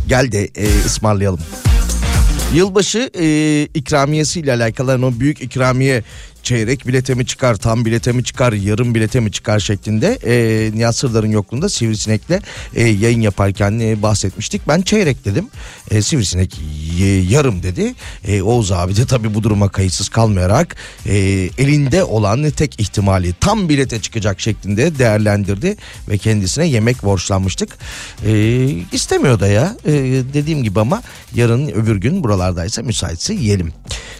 Gel de e, ısmarlayalım. Yılbaşı e, ikramiyesiyle alakalı hani o büyük ikramiye çeyrek bilete mi çıkar, tam bilete mi çıkar, yarım bilete mi çıkar şeklinde e, Nihat Sırdar'ın yokluğunda Sivrisinek'le e, yayın yaparken e, bahsetmiştik. Ben çeyrek dedim. E, Sivrisinek e, yarım dedi. E, Oğuz abi de tabii bu duruma kayıtsız kalmayarak e, elinde olan tek ihtimali tam bilete çıkacak şeklinde değerlendirdi ve kendisine yemek borçlanmıştık. E, istemiyor da ya e, dediğim gibi ama yarın öbür gün buralardaysa müsaitse yiyelim.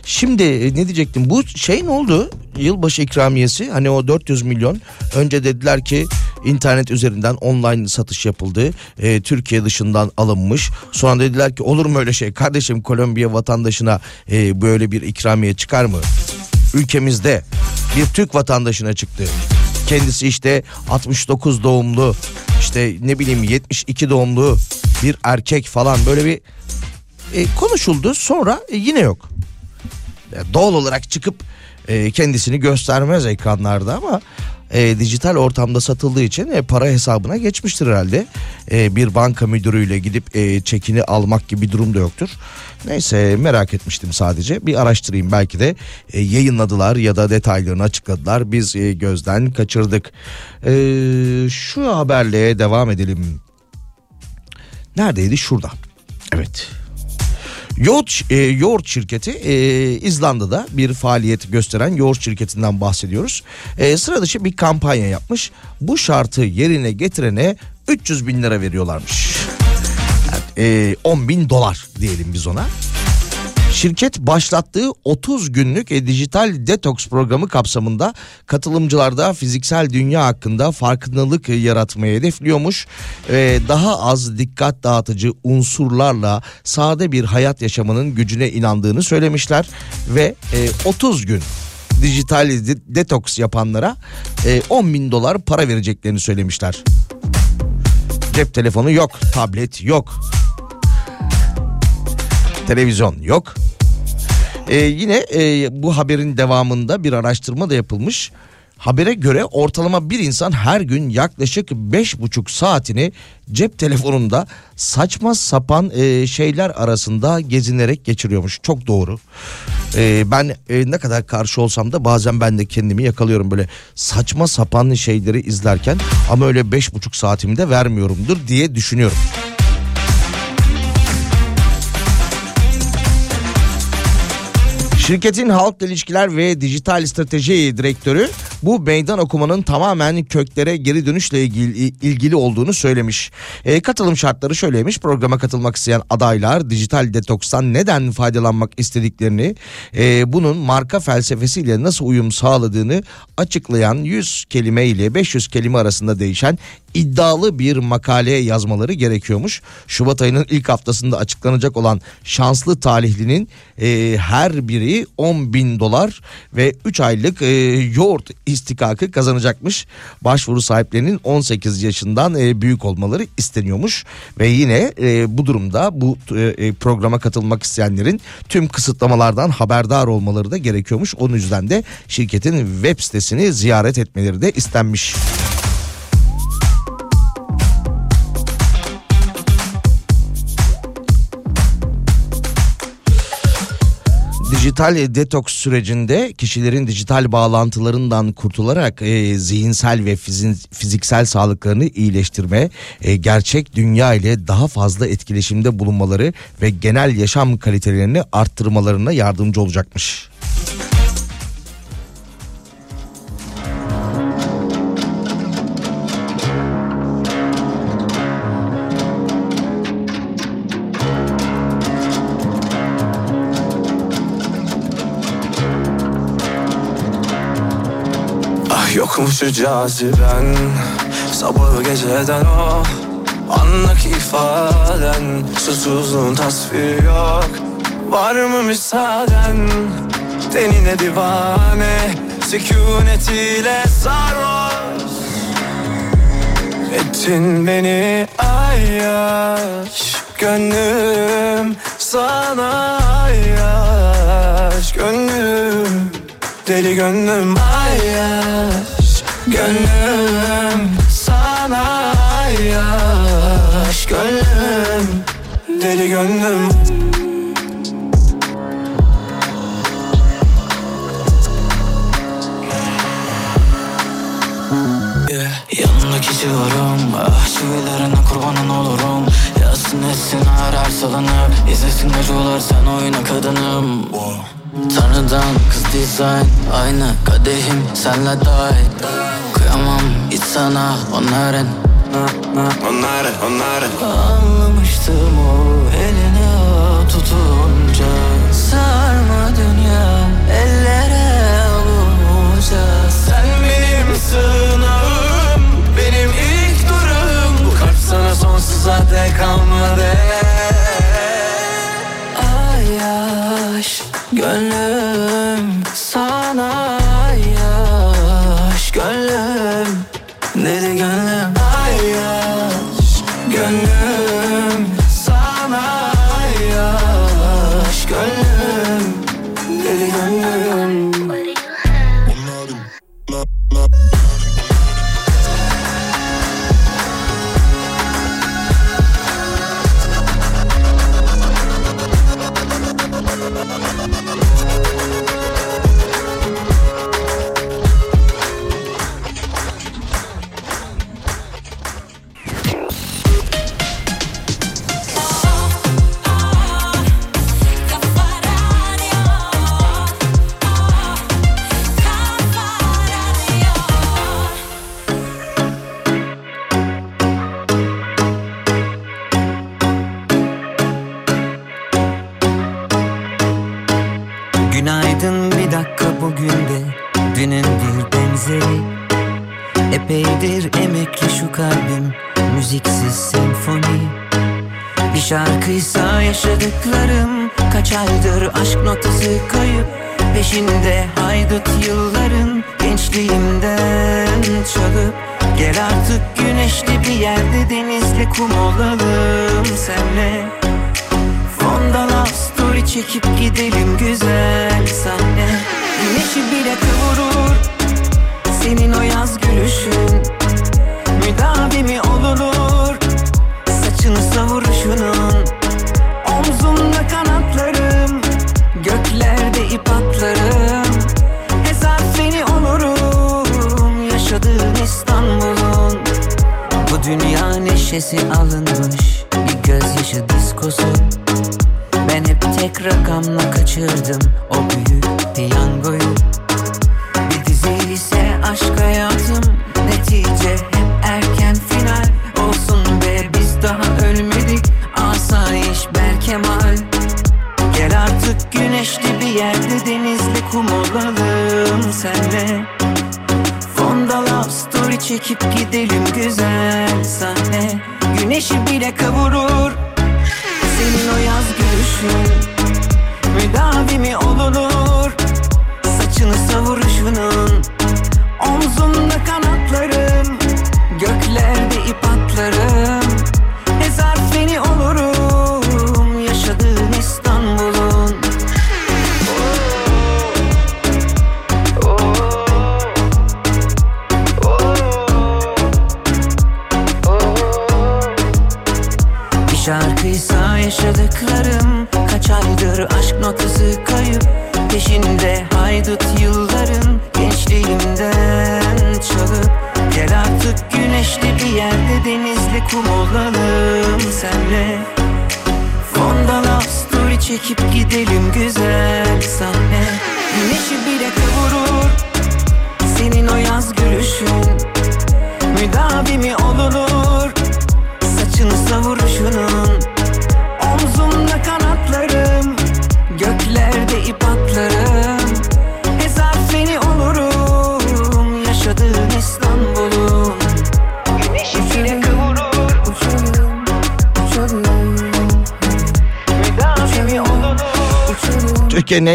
Şimdi e, ne diyecektim bu şey ne oldu? Yılbaşı ikramiyesi hani o 400 milyon önce dediler ki internet üzerinden online satış yapıldı. E, Türkiye dışından alınmış. Sonra dediler ki olur mu öyle şey kardeşim Kolombiya vatandaşına e, böyle bir ikramiye çıkar mı? Ülkemizde bir Türk vatandaşına çıktı. Kendisi işte 69 doğumlu işte ne bileyim 72 doğumlu bir erkek falan böyle bir e, konuşuldu sonra e, yine yok. Doğal olarak çıkıp e, kendisini göstermez ekranlarda ama e, dijital ortamda satıldığı için e, para hesabına geçmiştir herhalde. E, bir banka müdürüyle gidip e, çekini almak gibi bir durum da yoktur. Neyse merak etmiştim sadece bir araştırayım belki de e, yayınladılar ya da detaylarını açıkladılar biz e, gözden kaçırdık. E, şu haberle devam edelim. Neredeydi şurada. Evet Yoğurt, e, yoğurt şirketi e, İzlanda'da bir faaliyet gösteren yoğurt şirketinden bahsediyoruz. E, sıra dışı bir kampanya yapmış. Bu şartı yerine getirene 300 bin lira veriyorlarmış. Yani, e, 10 bin dolar diyelim biz ona. Şirket başlattığı 30 günlük e, dijital detoks programı kapsamında katılımcılarda fiziksel dünya hakkında farkındalık e, yaratmayı hedefliyormuş. E, daha az dikkat dağıtıcı unsurlarla sade bir hayat yaşamının gücüne inandığını söylemişler ve e, 30 gün dijital de- detoks yapanlara e, 10 bin dolar para vereceklerini söylemişler. Cep telefonu yok, tablet yok, televizyon yok. Ee, yine e, bu haberin devamında bir araştırma da yapılmış. Habere göre ortalama bir insan her gün yaklaşık 5,5 saatini cep telefonunda saçma sapan e, şeyler arasında gezinerek geçiriyormuş. Çok doğru. E, ben e, ne kadar karşı olsam da bazen ben de kendimi yakalıyorum böyle saçma sapan şeyleri izlerken ama öyle 5,5 saatimi de vermiyorumdur diye düşünüyorum. Şirketin halk ilişkiler ve dijital strateji direktörü bu meydan okumanın tamamen köklere geri dönüşle ilgili, ilgili olduğunu söylemiş. E, katılım şartları şöyleymiş programa katılmak isteyen adaylar dijital detokstan neden faydalanmak istediklerini e, bunun marka felsefesiyle nasıl uyum sağladığını açıklayan 100 kelime ile 500 kelime arasında değişen iddialı bir makale yazmaları gerekiyormuş. Şubat ayının ilk haftasında açıklanacak olan şanslı talihlinin e, her biri 10 bin dolar ve 3 aylık e, yoğurt istikakı kazanacakmış. Başvuru sahiplerinin 18 yaşından e, büyük olmaları isteniyormuş ve yine e, bu durumda bu e, programa katılmak isteyenlerin tüm kısıtlamalardan haberdar olmaları da gerekiyormuş. Onun yüzden de şirketin web sitesini ziyaret etmeleri de istenmiş. Dijital detoks sürecinde kişilerin dijital bağlantılarından kurtularak e, zihinsel ve fiziksel sağlıklarını iyileştirme, e, gerçek dünya ile daha fazla etkileşimde bulunmaları ve genel yaşam kalitelerini arttırmalarına yardımcı olacakmış. Yokmuş şu caziben Sabahı geceden o Anlık ifaden. Susuzluğun tasviri yok Var mı müsaaden? Tenine divane Sükunetiyle sarhoş. Ettin beni ayyaş Gönlüm sana ayyaş. Gönlüm Deli gönlüm ayyaş Gönlüm sana ayyaş Gönlüm Deli gönlüm Yeah. Civarım Ah çivilerine kurbanın olurum Yazsın etsin her salınıp İzlesin acılar sen oyna kadınım wow. Tanrıdan kız dizayn Aynı kadehim senle dahil Kıyamam hiç sana onların. Onların onların. Anlamıştım o elini tutunca. Sarma dünya ellere avunca Sen benim sığınağım Benim ilk durum Bu kalp sana sonsuza dek kalmadı Gönlüm sana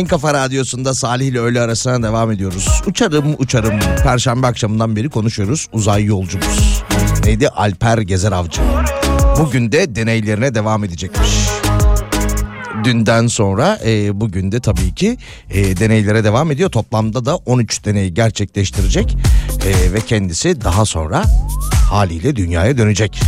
En kafa radyosunda Salih ile öğle arasına devam ediyoruz. Uçarım uçarım. Perşembe akşamından beri konuşuyoruz. Uzay yolcumuz. Neydi? Alper Gezer Avcı. Bugün de deneylerine devam edecekmiş. Dünden sonra e, bugün de tabii ki e, deneylere devam ediyor. Toplamda da 13 deney gerçekleştirecek E, ve kendisi daha sonra haliyle dünyaya dönecek.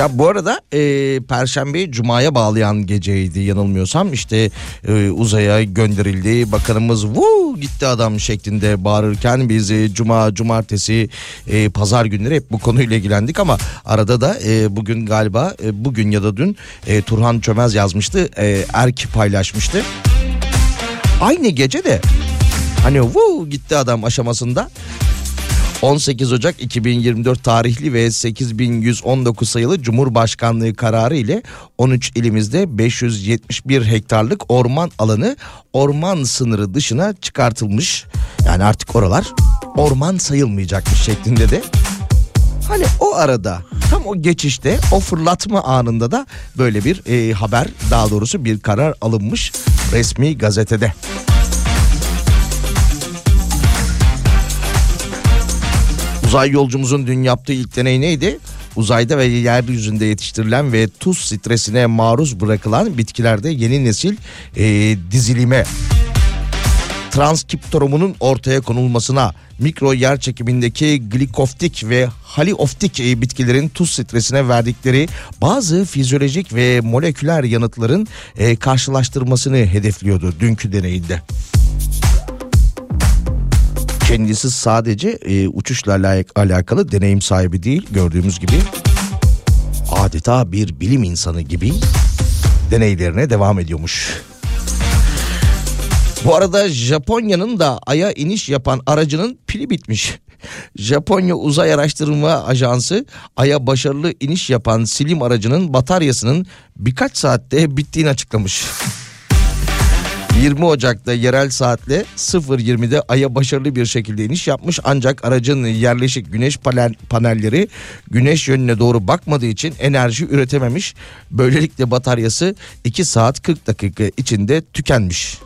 Ya bu arada e, Perşembeyi Cuma'ya bağlayan geceydi yanılmıyorsam. İşte e, uzaya gönderildi bakanımız Vuu gitti adam şeklinde bağırırken biz e, Cuma, Cumartesi, e, Pazar günleri hep bu konuyla ilgilendik. Ama arada da e, bugün galiba e, bugün ya da dün e, Turhan Çömez yazmıştı e, Erk paylaşmıştı. Aynı gece de hani Vuu gitti adam aşamasında 18 Ocak 2024 tarihli ve 8119 sayılı Cumhurbaşkanlığı kararı ile 13 ilimizde 571 hektarlık orman alanı orman sınırı dışına çıkartılmış. Yani artık oralar orman sayılmayacakmış şeklinde de Hani o arada tam o geçişte o fırlatma anında da böyle bir e, haber daha doğrusu bir karar alınmış resmi gazetede. Uzay yolcumuzun dün yaptığı ilk deney neydi? Uzayda ve yeryüzünde yetiştirilen ve tuz stresine maruz bırakılan bitkilerde yeni nesil e, dizilime transkriptorumunun ortaya konulmasına, mikro yer çekimindeki glikoftik ve halioftik e, bitkilerin tuz stresine verdikleri bazı fizyolojik ve moleküler yanıtların e, karşılaştırmasını hedefliyordu dünkü deneyinde. Kendisi sadece e, uçuşla ala- alakalı deneyim sahibi değil gördüğümüz gibi adeta bir bilim insanı gibi deneylerine devam ediyormuş. Bu arada Japonya'nın da Ay'a iniş yapan aracının pili bitmiş. Japonya Uzay Araştırma Ajansı Ay'a başarılı iniş yapan Silim aracının bataryasının birkaç saatte bittiğini açıklamış. 20 Ocak'ta yerel saatle 0.20'de Ay'a başarılı bir şekilde iniş yapmış ancak aracın yerleşik güneş panel, panelleri güneş yönüne doğru bakmadığı için enerji üretememiş. Böylelikle bataryası 2 saat 40 dakika içinde tükenmiş.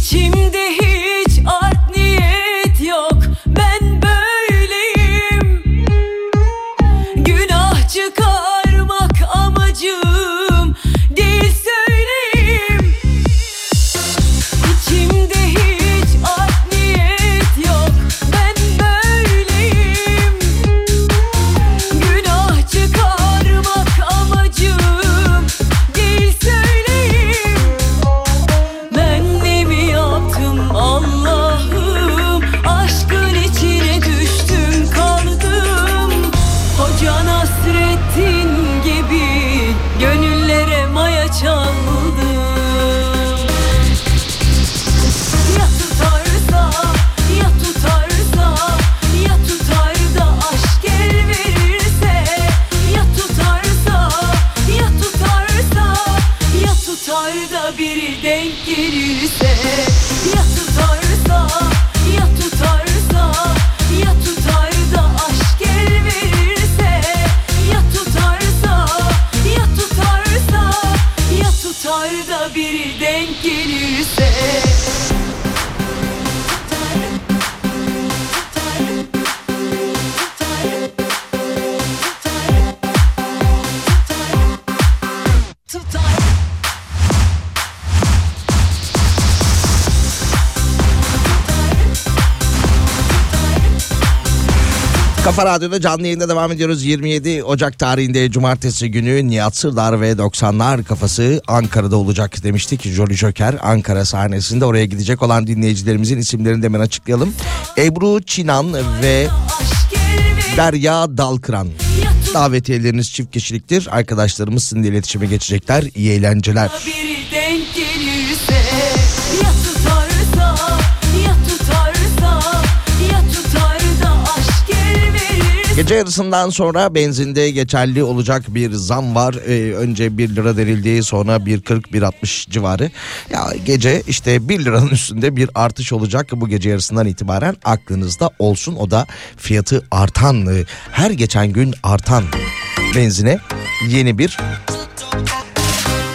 İçimde hiç Kafa Radyo'da canlı yayında devam ediyoruz. 27 Ocak tarihinde cumartesi günü Nihat Sırdar ve 90'lar kafası Ankara'da olacak demiştik. Jolly Joker Ankara sahnesinde oraya gidecek olan dinleyicilerimizin isimlerini de hemen açıklayalım. Ebru Çinan ve Derya Dalkıran. Davetiyeleriniz çift kişiliktir. Arkadaşlarımız sizinle iletişime geçecekler. İyi eğlenceler. Bir denk Gece yarısından sonra benzinde geçerli olacak bir zam var. Ee, önce 1 lira verildi sonra 1.40-1.60 civarı. Ya gece işte 1 liranın üstünde bir artış olacak bu gece yarısından itibaren aklınızda olsun. O da fiyatı artan e, her geçen gün artan benzine yeni bir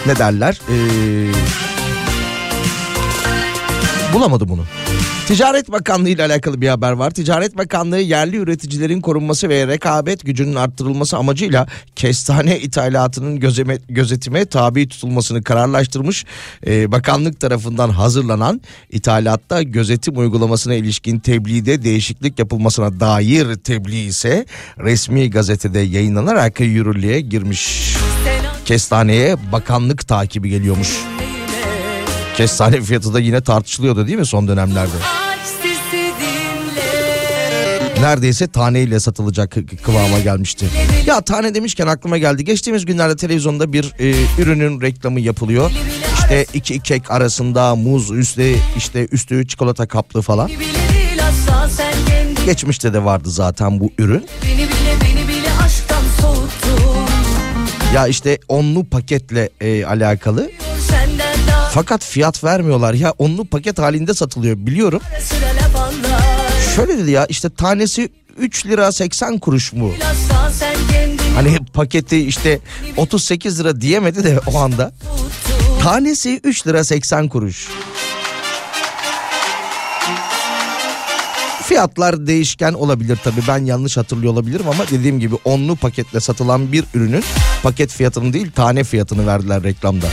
ne derler? Ee, bulamadım bunu. Ticaret Bakanlığı ile alakalı bir haber var. Ticaret Bakanlığı yerli üreticilerin korunması ve rekabet gücünün arttırılması amacıyla kestane ithalatının gözeme, gözetime tabi tutulmasını kararlaştırmış. Ee, bakanlık tarafından hazırlanan ithalatta gözetim uygulamasına ilişkin tebliğde değişiklik yapılmasına dair tebliğ ise resmi gazetede yayınlanarak yürürlüğe girmiş. Kestaneye bakanlık takibi geliyormuş. Kestane fiyatı da yine tartışılıyordu değil mi son dönemlerde? neredeyse taneyle satılacak kı- kıvama gelmişti. Ya tane demişken aklıma geldi. Geçtiğimiz günlerde televizyonda bir e, ürünün reklamı yapılıyor. İşte iki kek arasında muz üstü işte üstü çikolata kaplı falan. Geçmişte de vardı zaten bu ürün. Ya işte onlu paketle e, alakalı. Fakat fiyat vermiyorlar. Ya onlu paket halinde satılıyor biliyorum. Şöyle dedi ya işte tanesi 3 lira 80 kuruş mu? Hani paketi işte 38 lira diyemedi de o anda. Tanesi 3 lira 80 kuruş. Fiyatlar değişken olabilir tabii ben yanlış hatırlıyor olabilirim ama dediğim gibi onlu paketle satılan bir ürünün paket fiyatını değil tane fiyatını verdiler reklamda.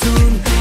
Kendini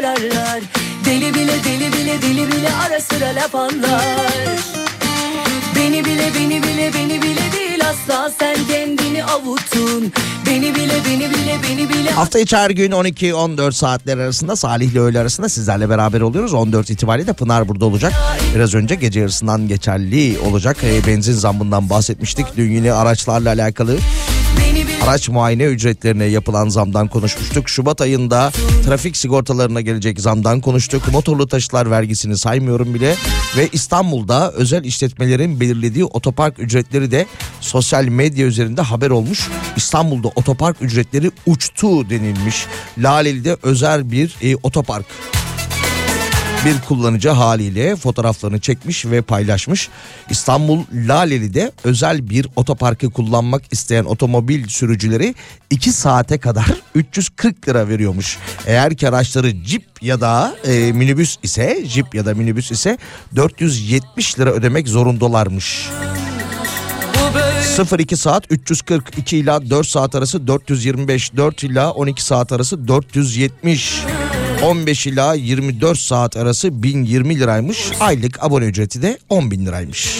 kararlar Deli bile deli bile deli bile ara sıra laf anlar Beni bile beni bile beni bile değil asla sen kendini avuttun Beni bile beni bile beni bile Hafta içi her gün 12-14 saatler arasında Salih ile öğle arasında sizlerle beraber oluyoruz. 14 itibariyle de Pınar burada olacak. Biraz önce gece yarısından geçerli olacak. E, benzin zammından bahsetmiştik. Dün yine araçlarla alakalı araç muayene ücretlerine yapılan zamdan konuşmuştuk. Şubat ayında trafik sigortalarına gelecek zamdan konuştuk. Motorlu taşıtlar vergisini saymıyorum bile. Ve İstanbul'da özel işletmelerin belirlediği otopark ücretleri de sosyal medya üzerinde haber olmuş. İstanbul'da otopark ücretleri uçtu denilmiş. Laleli'de özel bir e, otopark bir kullanıcı haliyle fotoğraflarını çekmiş ve paylaşmış. İstanbul Laleli'de özel bir otoparkı kullanmak isteyen otomobil sürücüleri 2 saate kadar 340 lira veriyormuş. Eğer ki araçları cip ya da e, minibüs ise jip ya da minibüs ise 470 lira ödemek zorundalarmış. 02 saat 342 ila 4 saat arası 425, 4 ila 12 saat arası 470. 15 ila 24 saat arası 1020 liraymış. Aylık abone ücreti de 10 bin liraymış.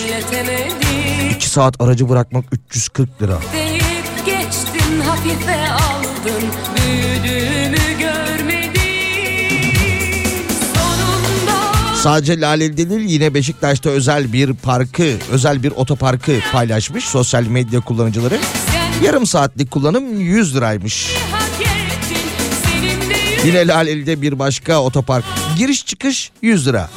2 saat aracı bırakmak 340 lira. Geçtin, hafife aldın, Sadece Lale değil yine Beşiktaş'ta özel bir parkı, özel bir otoparkı paylaşmış sosyal medya kullanıcıları. Yarım saatlik kullanım 100 liraymış. Yine Laleli'de bir başka otopark. Giriş çıkış 100 lira.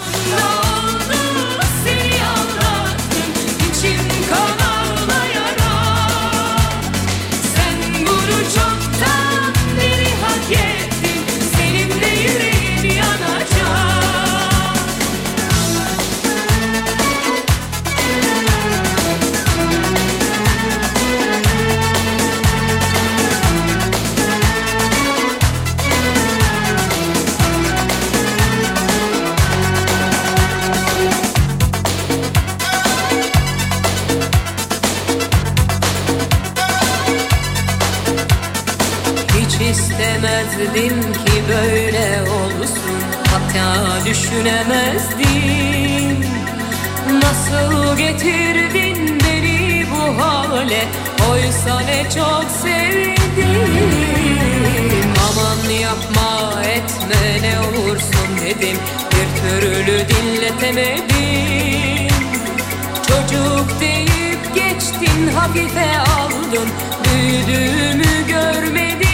Bilmezdim ki böyle olsun Hatta düşünemezdim Nasıl getirdin beni bu hale? Oysa ne çok sevdim. Aman yapma etme ne olursun dedim. Bir türlü dinletemedim. Çocuk deyip geçtin hafife aldın. Büyüdüğümü görmedim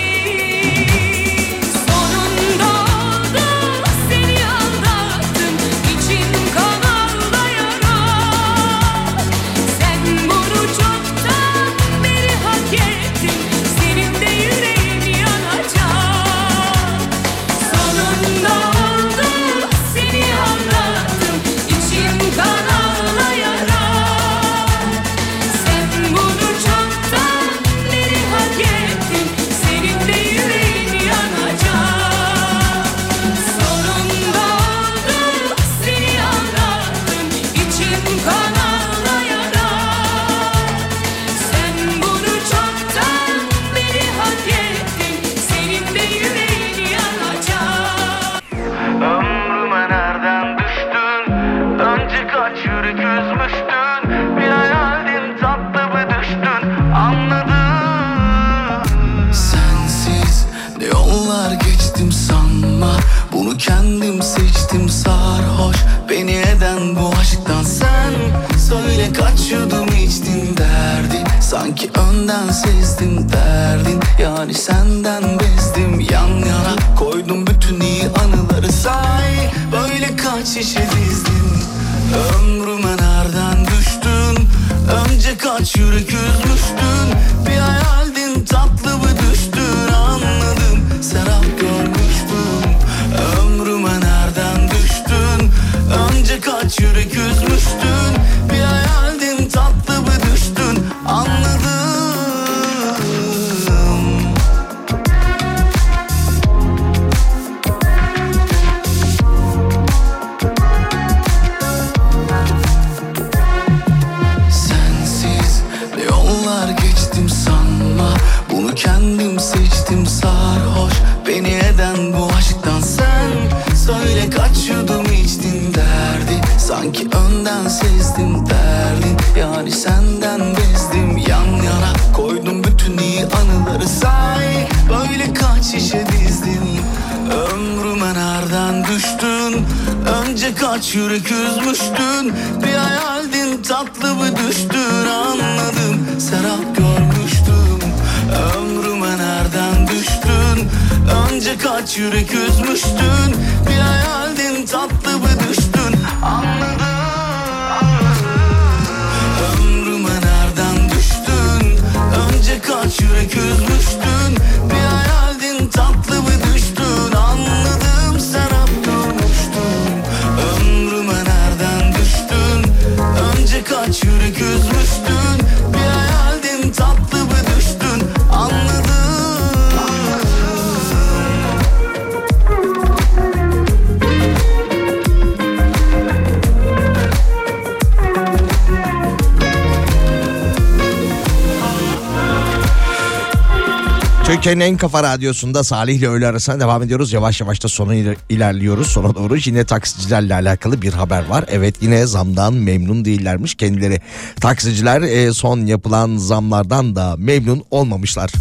Türkiye'nin en kafa radyosunda Salih ile öğle arasına devam ediyoruz. Yavaş yavaş da sona iler- ilerliyoruz. Sona doğru yine taksicilerle alakalı bir haber var. Evet yine zamdan memnun değillermiş kendileri. Taksiciler e, son yapılan zamlardan da memnun olmamışlar.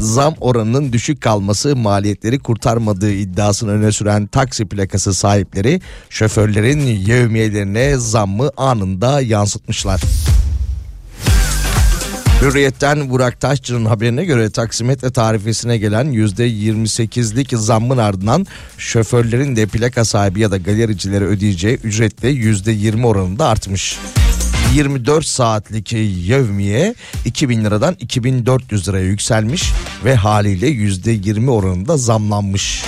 Zam oranının düşük kalması maliyetleri kurtarmadığı iddiasını öne süren taksi plakası sahipleri şoförlerin yevmiyelerine zammı anında yansıtmışlar. Hürriyet'ten Burak Taşçı'nın haberine göre taksimetre tarifesine gelen %28'lik zammın ardından şoförlerin de plaka sahibi ya da galericilere ödeyeceği ücretle %20 oranında artmış. 24 saatlik yevmiye 2000 liradan 2400 liraya yükselmiş ve haliyle %20 oranında zamlanmış.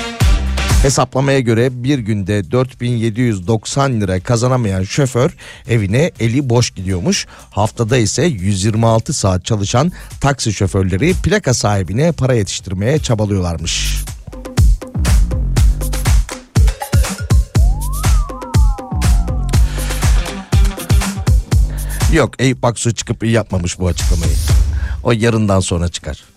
Hesaplamaya göre bir günde 4790 lira kazanamayan şoför evine eli boş gidiyormuş. Haftada ise 126 saat çalışan taksi şoförleri plaka sahibine para yetiştirmeye çabalıyorlarmış. Yok Eyüp Aksu çıkıp yapmamış bu açıklamayı. O yarından sonra çıkar.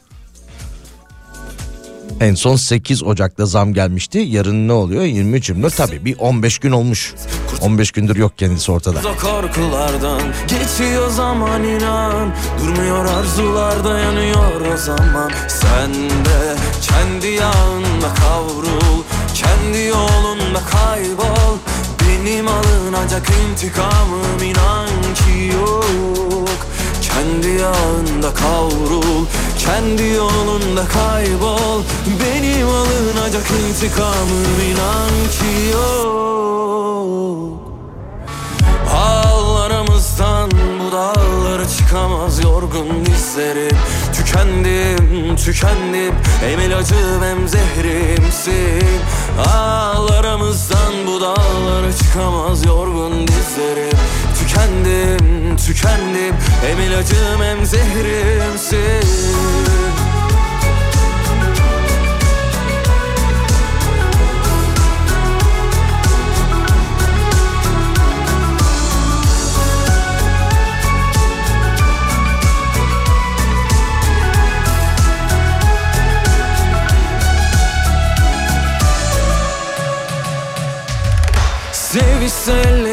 En son 8 Ocak'ta zam gelmişti. Yarın ne oluyor? 23 24 tabii bir 15 gün olmuş. 15 gündür yok kendisi ortada. Korkulardan geçiyor zaman inan Durmuyor arzular dayanıyor o zaman Sen de kendi yağında kavrul Kendi yolunda kaybol Benim alınacak intikamım inan ki yok Kendi yağında kavrul Kendi yolunda kaybol Benim alınacak intikamım inan ki yok. Ağlarımızdan bu dağlara çıkamaz yorgun dizlerim Tükendim, tükendim Hem ilacım hem zehrimsin. Ağlarımızdan bu dağlara çıkamaz yorgun dizlerim Tükendim, tükendim. Hem ilacım hem zehrimsin Sevişse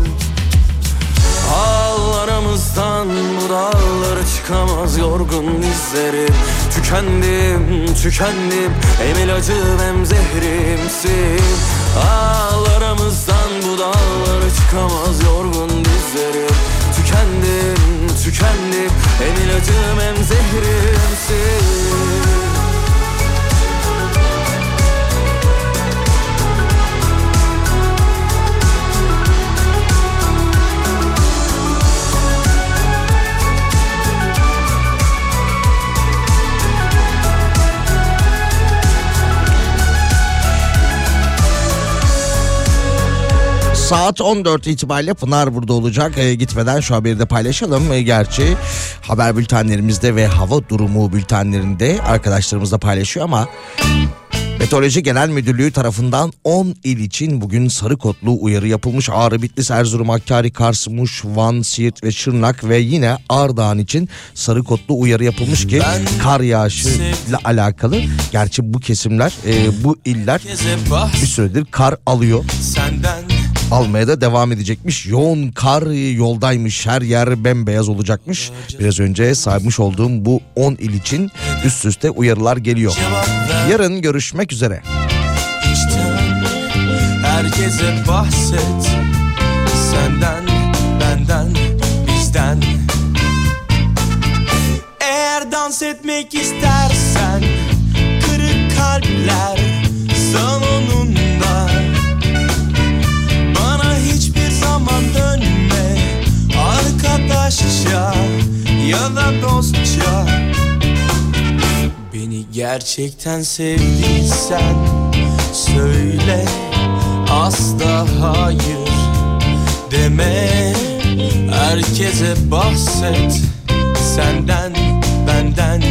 Ağlarımızdan bu dağlara çıkamaz yorgun dizlerim Tükendim, tükendim Hem ilacım hem zehrimsin. Ağlarımızdan bu dağlara çıkamaz yorgun Saat 14 itibariyle Pınar burada olacak. Ee, gitmeden şu haberi de paylaşalım. Ee, gerçi haber bültenlerimizde ve hava durumu bültenlerinde arkadaşlarımız da paylaşıyor ama Meteoroloji Genel Müdürlüğü tarafından 10 il için bugün sarı kodlu uyarı yapılmış. Ağrı, Bitlis, Erzurum, Hakkari, Kars, Muş, Van, Siirt ve Şırnak ve yine Ardahan için sarı kodlu uyarı yapılmış ki kar yağışı ile alakalı. Gerçi bu kesimler, e, bu iller bir süredir kar alıyor. Senden Almaya da devam edecekmiş. Yoğun kar yoldaymış. Her yer bembeyaz olacakmış. Biraz önce saymış olduğum bu 10 il için üst üste uyarılar geliyor. Yarın görüşmek üzere. Herkese bahset Senden, benden, bizden Eğer dans etmek istersen Kırık kalpler salonunda Arkadaşça ya da dostça. Gerçekten sevdiysen Söyle asla hayır deme. Herkese bahset Senden, benden,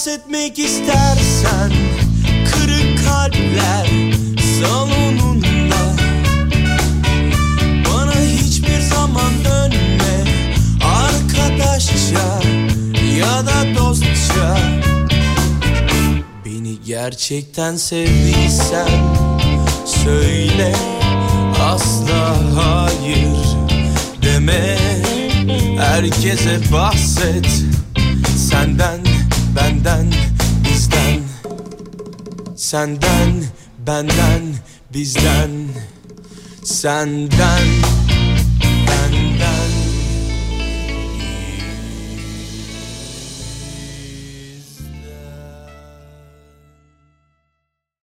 dans etmek istersen Kırık kalpler salonunda. Bana hiçbir zaman dönme Arkadaşça ya da dostça. Beni gerçekten sevdiysen Söyle asla hayır deme. Herkese bahset Senden, benden, bizden. Senden, benden, bizden. Senden, benden